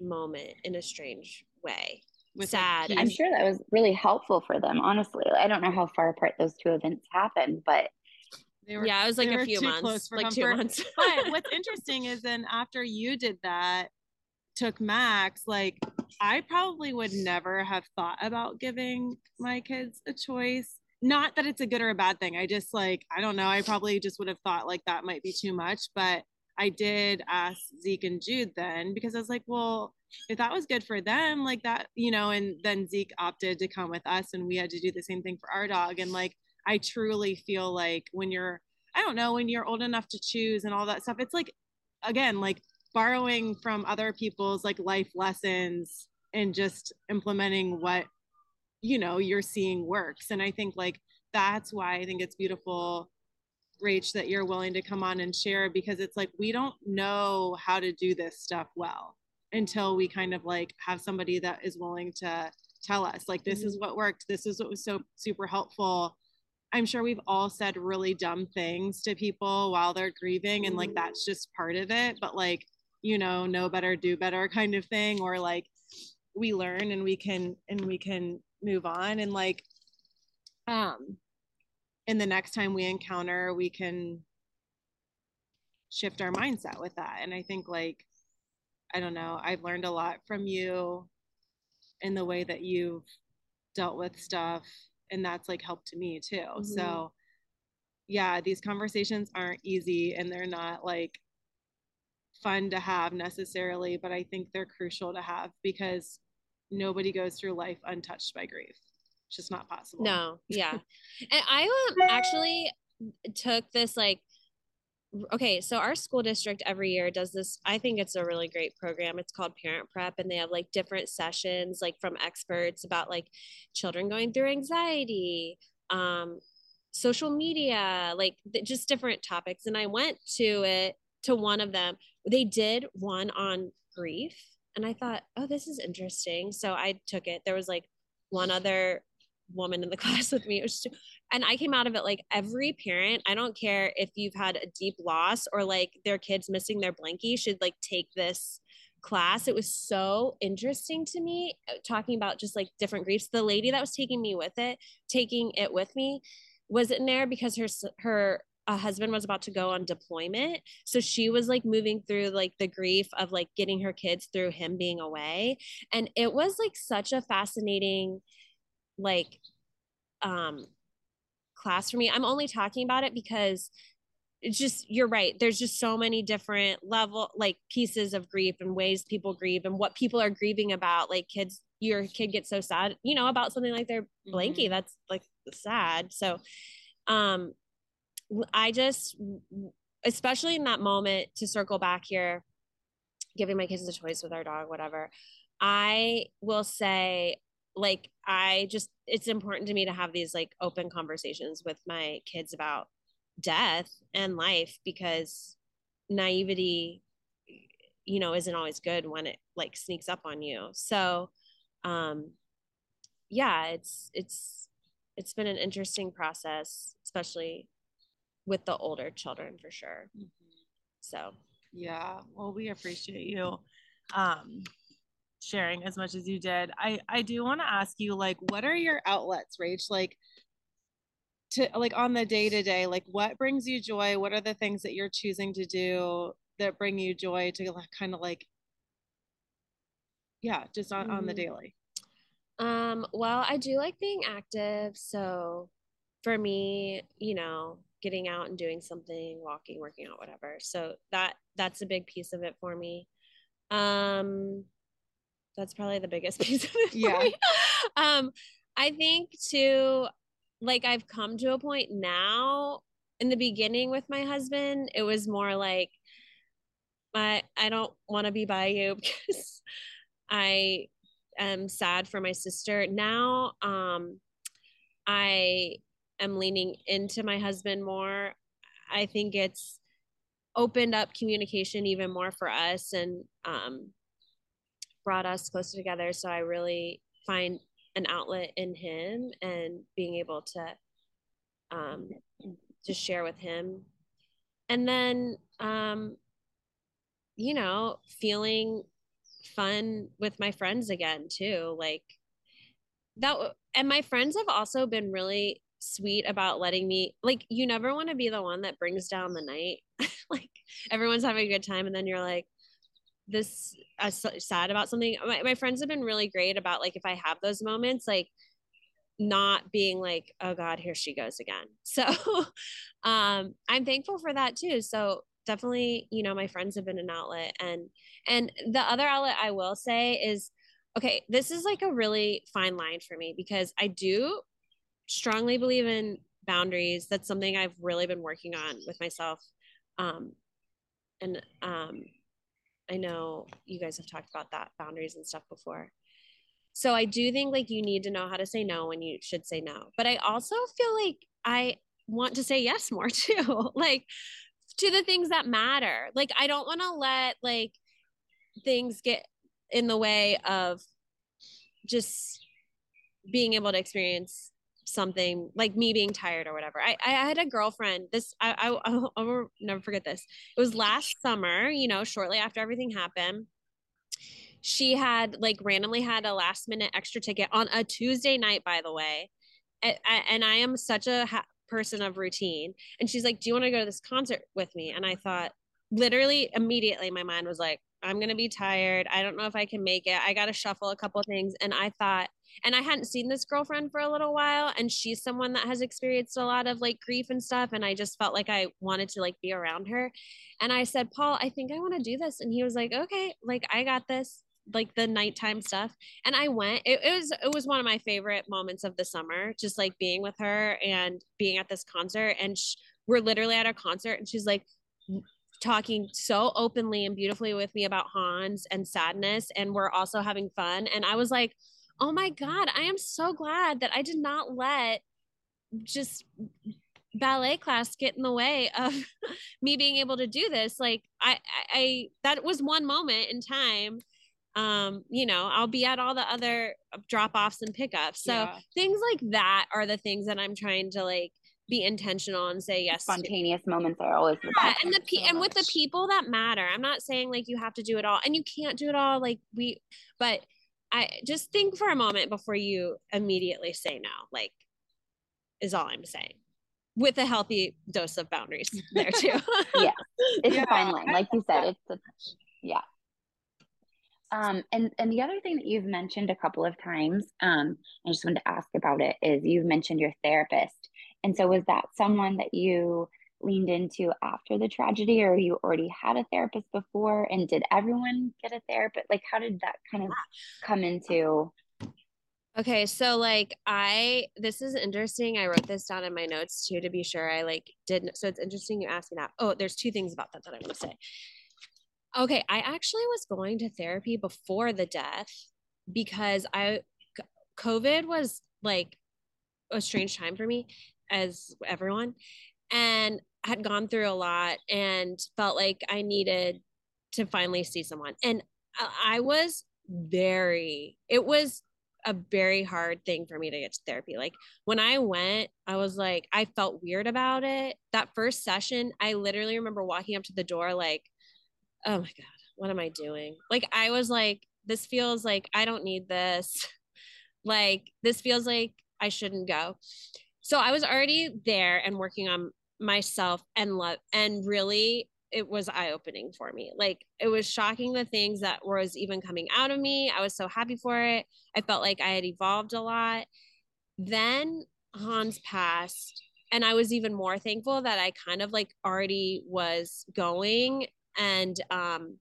moment in a strange way sad. Like, I'm sure that was really helpful for them. Honestly, I don't know how far apart those two events happened, but were, yeah, it was like a few months, like comfort. two months. but what's interesting is then after you did that, took Max, like I probably would never have thought about giving my kids a choice. Not that it's a good or a bad thing. I just like, I don't know. I probably just would have thought like that might be too much. But I did ask Zeke and Jude then because I was like, well, if that was good for them, like that, you know, and then Zeke opted to come with us and we had to do the same thing for our dog. And like, I truly feel like when you're, I don't know, when you're old enough to choose and all that stuff, it's like, again, like borrowing from other people's like life lessons and just implementing what, you know, you're seeing works. And I think like that's why I think it's beautiful Rach, that you're willing to come on and share because it's like we don't know how to do this stuff well until we kind of like have somebody that is willing to tell us like this is mm-hmm. what worked this is what was so super helpful i'm sure we've all said really dumb things to people while they're grieving and like mm-hmm. that's just part of it but like you know know better do better kind of thing or like we learn and we can and we can move on and like um and the next time we encounter we can shift our mindset with that and i think like I don't know, I've learned a lot from you in the way that you've dealt with stuff. And that's like helped me too. Mm-hmm. So, yeah, these conversations aren't easy and they're not like fun to have necessarily, but I think they're crucial to have because nobody goes through life untouched by grief. It's just not possible. No, yeah. and I um, actually took this like okay so our school district every year does this i think it's a really great program it's called parent prep and they have like different sessions like from experts about like children going through anxiety um social media like th- just different topics and i went to it to one of them. They did one on grief and i thought oh this is interesting so i took it. There was like one other woman in the class with me. Was, and I came out of it like every parent, I don't care if you've had a deep loss or like their kids missing their blankie should like take this class. It was so interesting to me uh, talking about just like different griefs. The lady that was taking me with it, taking it with me, was in there because her her a husband was about to go on deployment so she was like moving through like the grief of like getting her kids through him being away and it was like such a fascinating like um class for me. I'm only talking about it because it's just you're right there's just so many different level like pieces of grief and ways people grieve and what people are grieving about like kids your kid gets so sad you know about something like their blankie mm-hmm. that's like sad so um i just especially in that moment to circle back here, giving my kids the choice with our dog, whatever. I will say, like, I just, it's important to me to have these like open conversations with my kids about death and life because naivety, you know, isn't always good when it like sneaks up on you. So, um, yeah, it's, it's, it's been an interesting process, especially with the older children for sure. Mm-hmm. So, yeah, well, we appreciate you um, sharing as much as you did. I I do want to ask you, like, what are your outlets, Rach? Like, to like on the day to day, like, what brings you joy? What are the things that you're choosing to do that bring you joy to kind of like, yeah, just on mm. on the mm-hmm. daily. Um, well, I do like being active. So for me, you know, getting out and doing something, walking, working out, whatever. So that that's a big piece of it for me. Um that's probably the biggest piece of it. yeah. Um I think too like I've come to a point now in the beginning with my husband, it was more like I I don't want to be by you because I am sad for my sister. Now um I am leaning into my husband more. I think it's opened up communication even more for us and um, brought us closer together. So I really find an outlet in him and being able to um, just share with him. And then, um, you know, feeling fun with my friends again too. Like that, and my friends have also been really sweet about letting me like you never want to be the one that brings down the night like everyone's having a good time and then you're like this uh, sad about something my, my friends have been really great about like if i have those moments like not being like oh god here she goes again so um i'm thankful for that too so definitely you know my friends have been an outlet and and the other outlet i will say is okay this is like a really fine line for me because i do strongly believe in boundaries. That's something I've really been working on with myself. Um, and um, I know you guys have talked about that boundaries and stuff before. So I do think like you need to know how to say no when you should say no. But I also feel like I want to say yes more too. like to the things that matter. Like I don't want to let like things get in the way of just being able to experience something like me being tired or whatever. I, I had a girlfriend. This I, I I'll, I'll never forget this. It was last summer. You know, shortly after everything happened. She had like randomly had a last minute extra ticket on a Tuesday night, by the way. And, and I am such a ha- person of routine. And she's like, "Do you want to go to this concert with me?" And I thought, literally immediately, my mind was like, "I'm gonna be tired. I don't know if I can make it. I got to shuffle a couple things." And I thought and I hadn't seen this girlfriend for a little while and she's someone that has experienced a lot of like grief and stuff and I just felt like I wanted to like be around her and I said Paul I think I want to do this and he was like okay like I got this like the nighttime stuff and I went it, it was it was one of my favorite moments of the summer just like being with her and being at this concert and sh- we're literally at a concert and she's like talking so openly and beautifully with me about Hans and sadness and we're also having fun and I was like oh my God, I am so glad that I did not let just ballet class get in the way of me being able to do this. Like I, I, I that was one moment in time um you know i'll be at all the other drop offs and pickups so yeah. things like that are the things that i'm trying to like be intentional and say yes spontaneous moments are always the best. and the pe- so and with the people that matter i'm not saying like you have to do it all and you can't do it all like we but I just think for a moment before you immediately say no, like, is all I'm saying with a healthy dose of boundaries there too. yeah. It's yeah. a fine line. Like you said, it's a, yeah. Um, and, and the other thing that you've mentioned a couple of times, um, I just wanted to ask about it is you've mentioned your therapist. And so was that someone that you leaned into after the tragedy or you already had a therapist before and did everyone get a therapist like how did that kind of come into Okay, so like I this is interesting. I wrote this down in my notes too to be sure I like didn't so it's interesting you asked me that. Oh, there's two things about that that I want to say. Okay, I actually was going to therapy before the death because I COVID was like a strange time for me as everyone and had gone through a lot and felt like I needed to finally see someone. And I was very it was a very hard thing for me to get to therapy. Like when I went, I was like, I felt weird about it. That first session, I literally remember walking up to the door, like, oh my God, what am I doing? Like, I was like, this feels like I don't need this. like, this feels like I shouldn't go. So I was already there and working on myself and love and really it was eye opening for me. Like it was shocking the things that was even coming out of me. I was so happy for it. I felt like I had evolved a lot. Then Hans passed and I was even more thankful that I kind of like already was going and um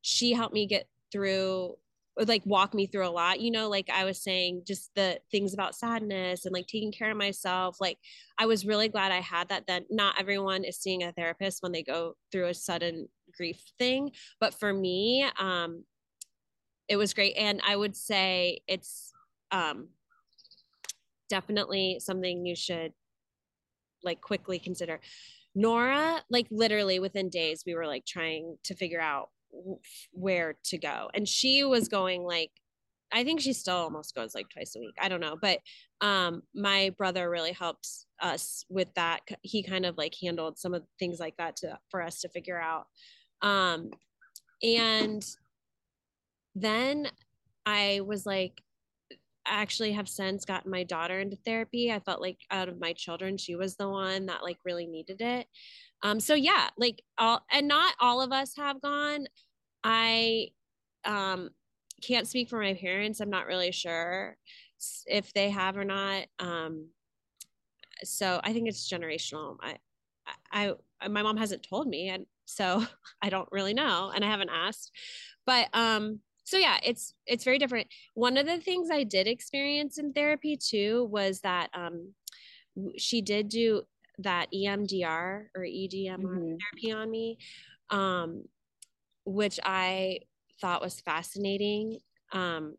she helped me get through like walk me through a lot you know like i was saying just the things about sadness and like taking care of myself like i was really glad i had that then. Not everyone is seeing a therapist when they go through a sudden grief thing but for me um it was great and i would say it's um definitely something you should like quickly consider. Nora like literally within days we were like trying to figure out where to go and she was going like i think she still almost goes like twice a week i don't know but um my brother really helps us with that he kind of like handled some of things like that to for us to figure out um and then i was like I actually have since gotten my daughter into therapy. I felt like out of my children, she was the one that like really needed it. Um, so yeah, like all and not all of us have gone. I um can't speak for my parents. I'm not really sure if they have or not. Um, so I think it's generational. I, I, I, my mom hasn't told me, and so I don't really know, and I haven't asked. But um, so yeah, it's it's very different. One of the things I did experience in therapy too was that um, she did do that EMDR or EDM mm-hmm. therapy on me. Um, which I thought was fascinating. Um,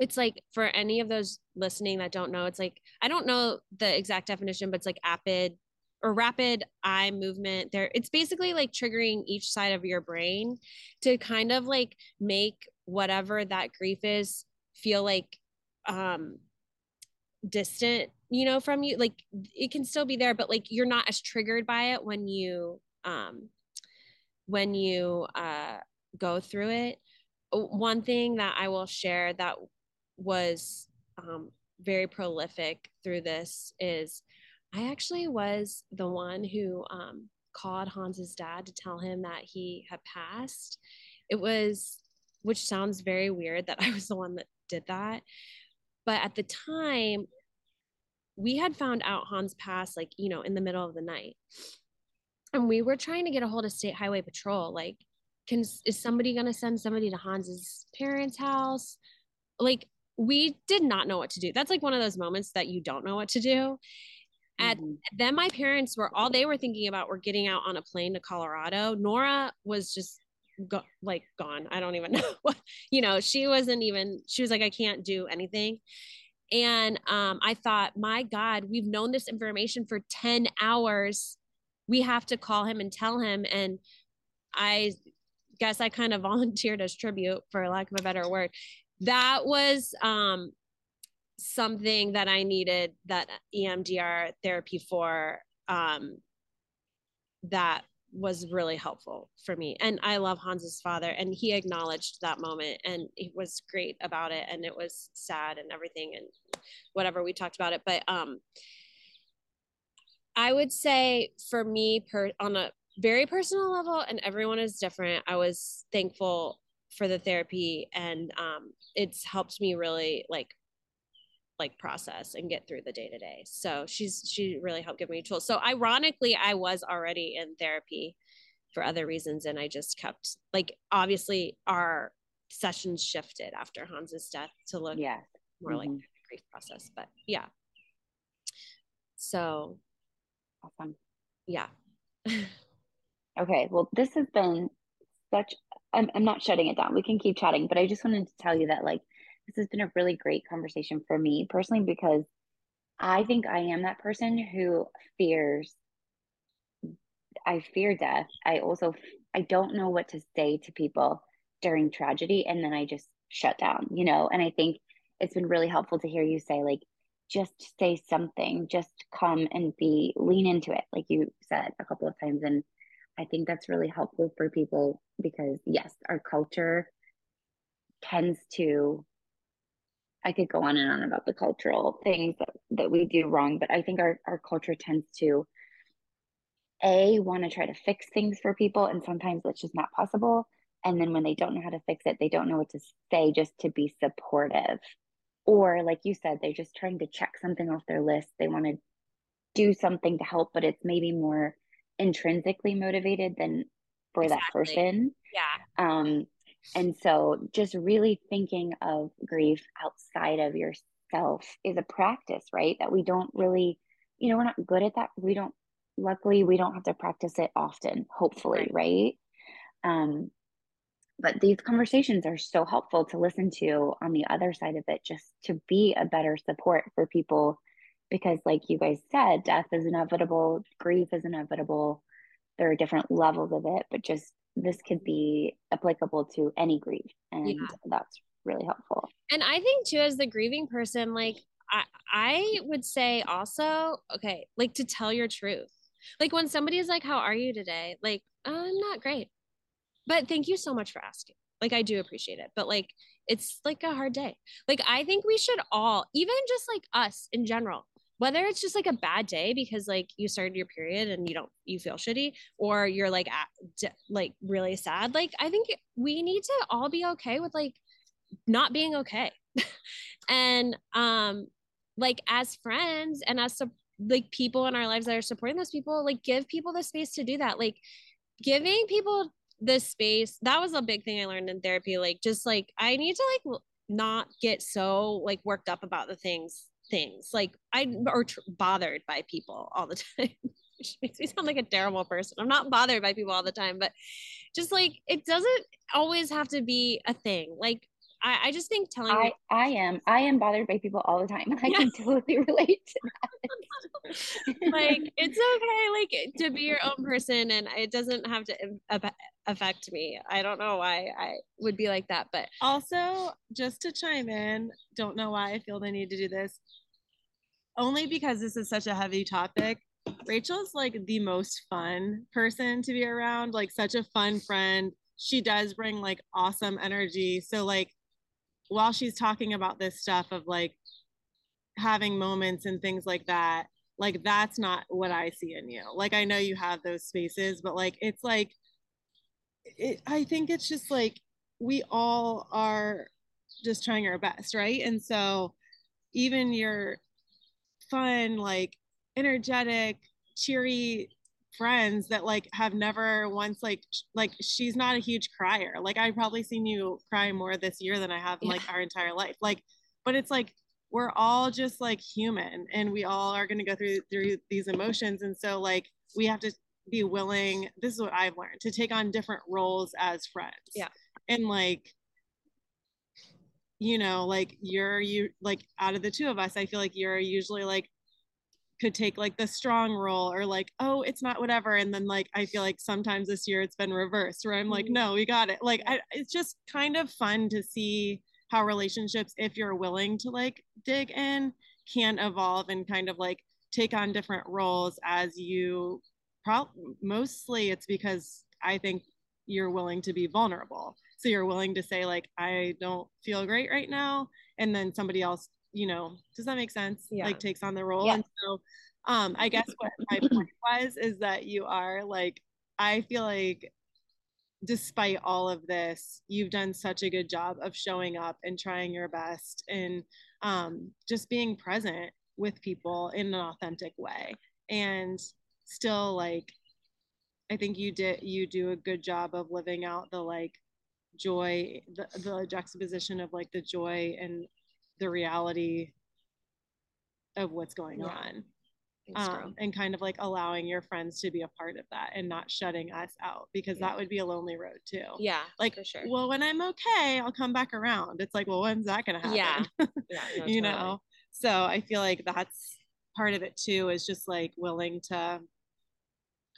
it's like for any of those listening that don't know, it's like I don't know the exact definition, but it's like rapid or rapid eye movement. There, it's basically like triggering each side of your brain to kind of like make whatever that grief is feel like um distant you know from you like it can still be there but like you're not as triggered by it when you um when you uh, go through it. One thing that I will share that was um, very prolific through this is I actually was the one who um, called Hans's dad to tell him that he had passed. It was, which sounds very weird that I was the one that did that. But at the time, we had found out Hans passed, like, you know, in the middle of the night and we were trying to get a hold of state highway patrol like can is somebody going to send somebody to hans's parents house? Like we did not know what to do. That's like one of those moments that you don't know what to do. And mm-hmm. then my parents were all they were thinking about were getting out on a plane to colorado. Nora was just go, like gone. I don't even know what you know she wasn't even she was like i can't do anything. And um, i thought my god we've known this information for 10 hours we have to call him and tell him. And i guess i kind of volunteered as tribute for lack of a better word. That was um something that i needed that emdr therapy for um that was really helpful for me. And i love hans's father and he acknowledged that moment and he was great about it and it was sad and everything and whatever we talked about it. But um I would say for me, per on a very personal level, and everyone is different. I was thankful for the therapy, and um, it's helped me really like like process and get through the day to day. So she's she really helped give me tools. So ironically, I was already in therapy for other reasons, and I just kept like obviously our sessions shifted after Hans's death to look yeah more like Mhm. the grief process. But yeah. So Awesome. yeah. Okay, well, this has been such, I'm, I'm not shutting it down. We can keep chatting, but I just wanted to tell you that, like, this has been a really great conversation for me personally because I think I am that person who fears, I fear death. I also, I don't know what to say to people during tragedy, and then I just shut down, you know? And I think it's been really helpful to hear you say, like, just say something, just come and be, lean into it, like you said a couple of times. And I think that's really helpful for people because, yes, our culture tends to. I could go on and on about the cultural things that, that we do wrong, but I think our, our culture tends to a want to try to fix things for people, and sometimes that's just not possible. And then when they don't know how to fix it, they don't know what to say just to be supportive. Or, like you said, they're just trying to check something off their list. They want to do something to help, but it's maybe more intrinsically motivated than for that person. Yeah. Um, and so just really thinking of grief outside of yourself is a practice, right? That we don't really, you know, we're not good at that. We don't, luckily, we don't have to practice it often, hopefully, right? Um, but these conversations are so helpful to listen to on the other side of it, just to be a better support for people. Because, like you guys said, death is inevitable, grief is inevitable. There are different levels of it, but just this could be applicable to any grief. And Yeah. that's really helpful. and i think too as the grieving person like i i would say also okay like to tell your truth like when somebody is like how are you today like "Oh, i'm not great but thank you so much for asking. Like i do appreciate it but like it's like a hard day. Like i think we should all even just like us in general whether it's just like a bad day because like you started your period and you don't you feel shitty or you're like at, like really sad like i think we need to all be okay with like not being okay. And um like as friends and as like people in our lives that are supporting those people like give people the space to do that. Like giving people the space that was a big thing i learned in therapy like just like i need to like not get so like worked up about the things things like i or tr- bothered by people all the time which makes me sound like a terrible person i'm not bothered by people all the time but just like it doesn't always have to be a thing like i, I just think telling I, I am I am bothered by people all the time. I Yeah. can totally relate to that. like it's okay like to be your own person and it doesn't have to affect me i don't know why i would be like that but Also, just to chime in, don't know why I feel the need to do this. Only because this is such a heavy topic. Rachel's like the most fun person to be around, like such a fun friend. She does bring like awesome energy. So like while she's talking about this stuff of like having moments and things like that, like that's not what I see in you. Like I know you have those spaces, but like it's like it, I think it's just like we all are just trying our best, right? And so even your fun, like energetic, cheery friends that like have never once like sh- like she's not a huge crier. Like I've probably seen you cry more this year than I have in like our entire life. Like, but it's like we're all just like human and we all are going to go through through these emotions and so like we have to be willing this is what i've learned to take on different roles as friends Yeah. and like you know like you're you like out of the two of us i feel like you're usually like could take like the strong role or like oh it's not whatever and then like i feel like sometimes this year it's been reversed where i'm like Mhm. no we got it like I, it's just kind of fun to see how relationships if you're willing to like dig in can evolve and kind of like take on different roles as you pro- mostly it's because i think you're willing to be vulnerable so you're willing to say like i don't feel great right now and then somebody else you know does that make sense Yeah. like takes on the role Yeah. and so um i guess what my point was is that you are like i feel like despite all of this you've done such a good job of showing up and trying your best and um, just being present with people in an authentic way and still like i think you did you do a good job of living out the like joy the, the juxtaposition of like the joy and the reality of what's going Yeah. on um, and kind of like allowing your friends to be a part of that and not shutting us out because Yeah. that would be a lonely road too. yeah, Like, for sure. well, when I'm okay, I'll come back around. It's like, well, when's that to happen? Yeah. yeah, no, you totally. know? So I feel like that's part of it too, is just like willing to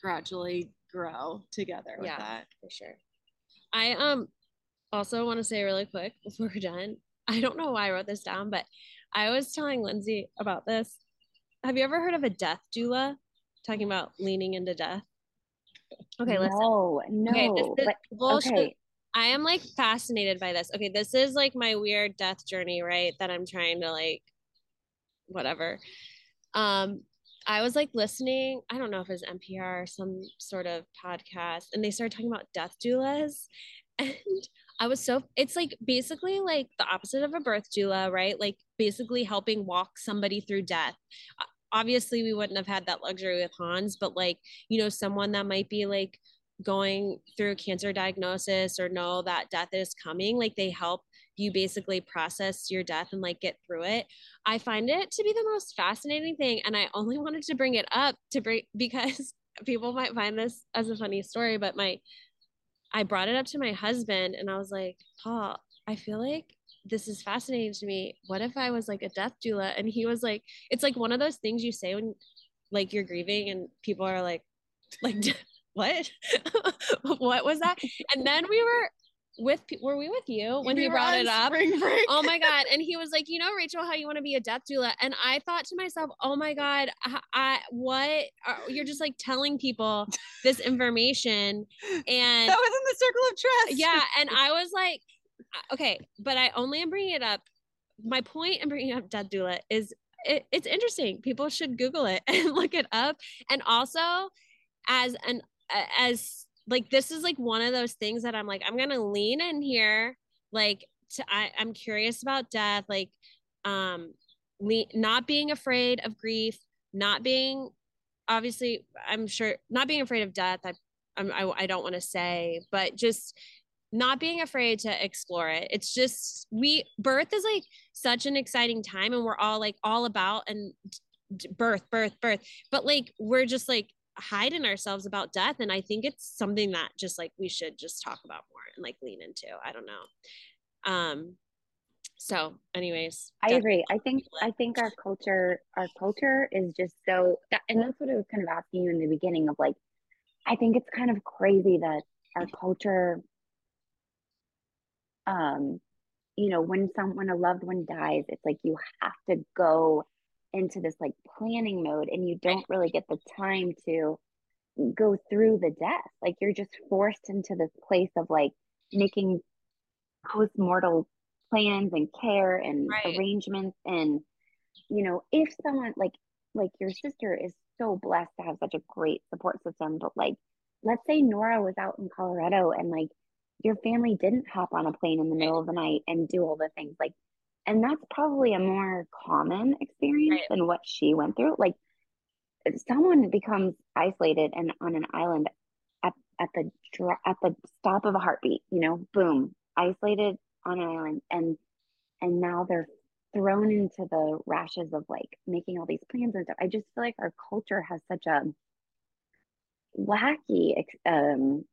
gradually grow together with Yeah. that. for sure. I um also want to say really quick before we're done. I don't know why I wrote this down, but I was telling Lindsay about this. Have you ever heard of a death doula? Talking about leaning into death. Okay, listen. No, no. Okay, this is bullshit. okay. I am like fascinated by this. Okay, this is like my weird death journey, right? That I'm trying to like whatever. Um I was like listening, I don't know if it's NPR or some sort of podcast, and they started talking about death doulas. And I was so it's like basically like the opposite of a birth doula, right? Like basically helping walk somebody through death. Obviously, we wouldn't have had that luxury with Hans, but like, you know, someone that might be like going through cancer diagnosis or know that death is coming, like they help you basically process your death and like get through it. I find it to be the most fascinating thing. And I only wanted to bring it up to bring because people might find this as a funny story, but my I brought it up to my husband and I was like, Paul, I feel like this is fascinating to me. What if I was like a death doula? And he was like, it's like one of those things you say when like you're grieving and people are like, like what? what was that? And then we were with were we with you when We he brought it up? Oh my god. And he was like you know rachel how you want to be a death doula? And i thought to myself oh my god i, I what are, you're just like telling people this information and that was in the circle of trust. yeah and i was like okay but i only am bringing it up my point in bringing up death doula is it, it's interesting. People should google it and look it up. And also as an as like this is like one of those things that i'm like i'm gonna lean in here like to, I, i'm curious about death like um le- not being afraid of grief not being obviously i'm sure not being afraid of death i I'm, I, I don't want to say but just not being afraid to explore it. It's just we birth is like such an exciting time and we're all like all about and birth birth birth. But like we're just like hiding ourselves about death and i think it's something that just like we should just talk about more and like lean into i don't know um so anyways I agree. I think I think our culture our culture is just so that, and that's what I was kind of asking you in the beginning of like I think it's kind of crazy that our culture um you know when someone a loved one dies it's like you have to go into this like planning mode and you don't really get the time to go through the death. Like you're just forced into this place of like making post-mortal plans and care and Right. arrangements and you know if someone like like your sister is so blessed to have such a great support system but like let's say nora was out in colorado and like your family didn't hop on a plane in the middle of the night and do all the things like and that's probably a more common experience Right. than what she went through. Like someone becomes isolated and on an island at, at the at the stop of a heartbeat you know boom isolated on an island and and now they're thrown into the rashes of like making all these plans and stuff. I just feel like our culture has such a wacky um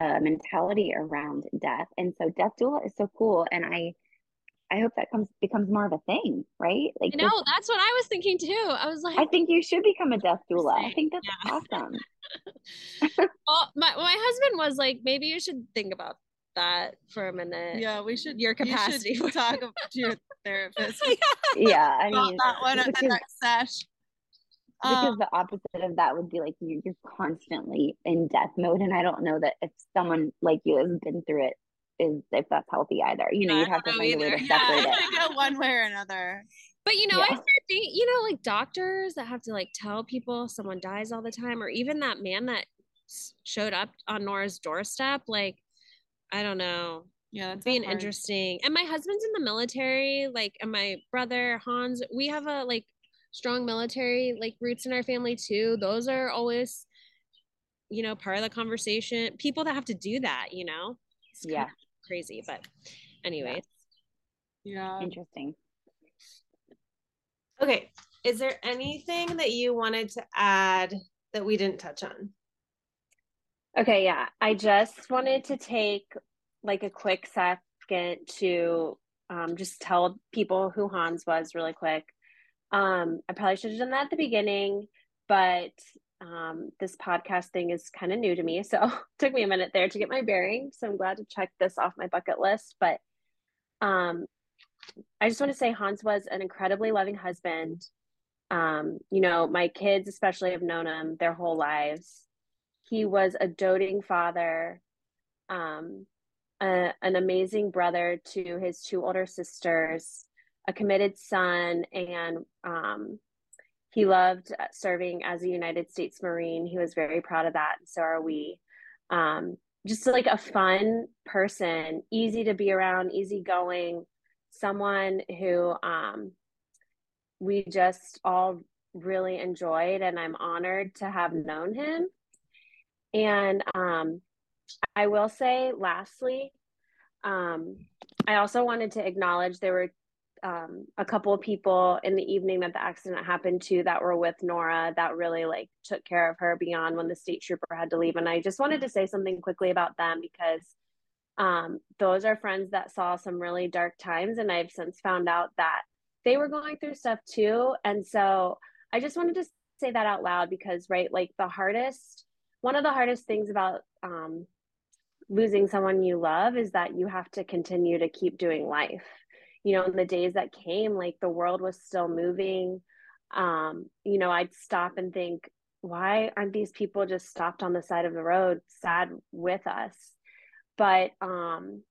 uh, mentality around death. And so death doula is so cool. And i i hope that comes becomes more of a thing right like no, know that's what I was thinking too. I was like, I think you should become a death doula. I think that's Yeah. awesome. well, my my husband was like, maybe you should think about that for a minute. Yeah, we should. Your you should capacity for- talk to your therapist Yeah, I about mean, that one at the because, next sesh. because Um, the opposite of that would be like you, you're constantly in death mode, and I don't know that if someone like you has been through it, is if that's healthy either. You know, I you'd have to don't know find a way to Yeah, separate it's it. go one way or another. But you know, I Yeah. start thinking, you know, like doctors that have to like tell people someone dies all the time, or even that man that showed up on Nora's doorstep. Like, I don't know, Yeah, that's being hard. interesting. And my husband's in the military, like, and my brother Hans, we have a like strong military like roots in our family too. Those are always, you know, part of the conversation. People that have to do that, you know, it's Yeah, of crazy. But, anyways, Yeah. interesting. Okay. Is there anything that you wanted to add that we didn't touch on? Okay, yeah. I just wanted to take like a quick second to um, just tell people who Hans was really quick. Um, I probably should have done that at the beginning, but um, this podcast thing is kind of new to me. So took me a minute there to get my bearings. So I'm glad to check this off my bucket list. But um, I just want to say Hans was an incredibly loving husband. Um, you know, my kids especially have known him their whole lives. He was a doting father, um, a, an amazing brother to his two older sisters, a committed son, and um, he loved serving as a United States Marine. He was very proud of that. And so are we. Um, just like a fun person, easy to be around, easygoing, someone who um, we just all really enjoyed. And I'm honored to have known him. And um, I will say, lastly, um, I also wanted to acknowledge there were um, a couple of people in the evening that the accident happened to that were with Nora that really like took care of her beyond when the state trooper had to leave. And I just wanted to say something quickly about them because um, those are friends that saw some really dark times. And I've since found out that they were going through stuff too. And so I just wanted to say that out loud because, right, like the hardest, one of the hardest things about um, losing someone you love is that you have to continue to keep doing life you know in the days that came like the world was still moving. Um you know i'd stop and think why aren't these people just stopped on the side of the road sad with us? But um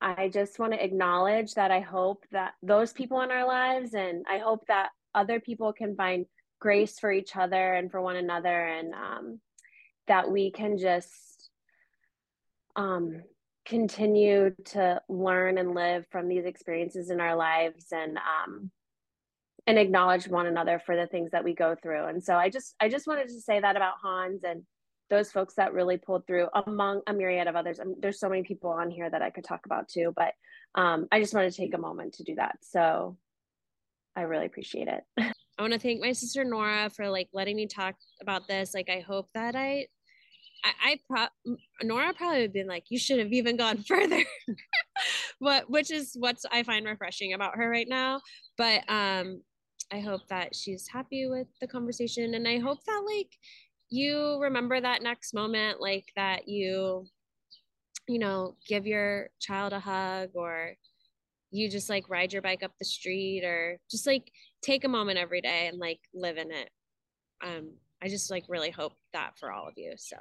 i just want to acknowledge that i hope that those people in our lives and i hope that other people can find grace for each other and for one another and um that we can just um continue to learn and live from these experiences in our lives and um, and acknowledge one another for the things that we go through. And so i just i just wanted to say that about hans and those folks that really pulled through among a myriad of others. Um, there's so many people on here that i could talk about too but um, i just wanted to take a moment to do that. So i really appreciate it. I want to thank my sister nora for like letting me talk about this. Like i hope that i I, I pro- Nora probably would have been like, you should have even gone further, but which is what I find refreshing about her right now. But um, I hope that she's happy with the conversation, and I hope that like you remember that next moment, like that you, you know, give your child a hug or you just like ride your bike up the street or just like take a moment every day and like live in it. Um, I just like really hope that for all of you. So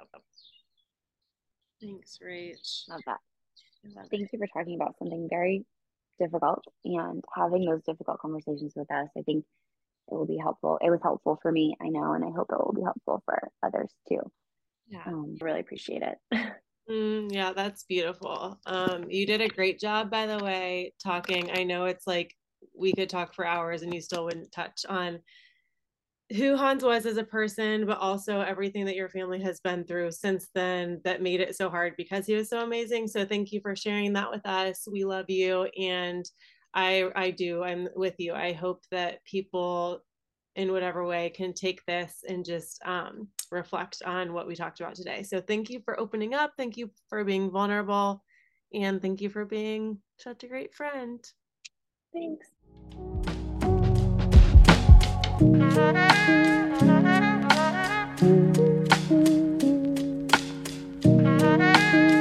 thanks, Rach. Love that. Love Thank you for talking about something very difficult and having those difficult conversations with us. I think it will be helpful. It was helpful for me, I know, and I hope it will be helpful for others too. Yeah, um, really appreciate it. mm, yeah, that's beautiful. Um, you did a great job, by the way, talking. I know it's like we could talk for hours and you still wouldn't touch on who Hans was as a person, but also everything that your family has been through since then that made it so hard because he was so amazing. So thank you for sharing that with us. We love you and I I do. I'm with you. I hope that people in whatever way can take this and just um, reflect on what we talked about today. So thank you for opening up. Thank you for being vulnerable. And thank you for being such a great friend. Thanks. Música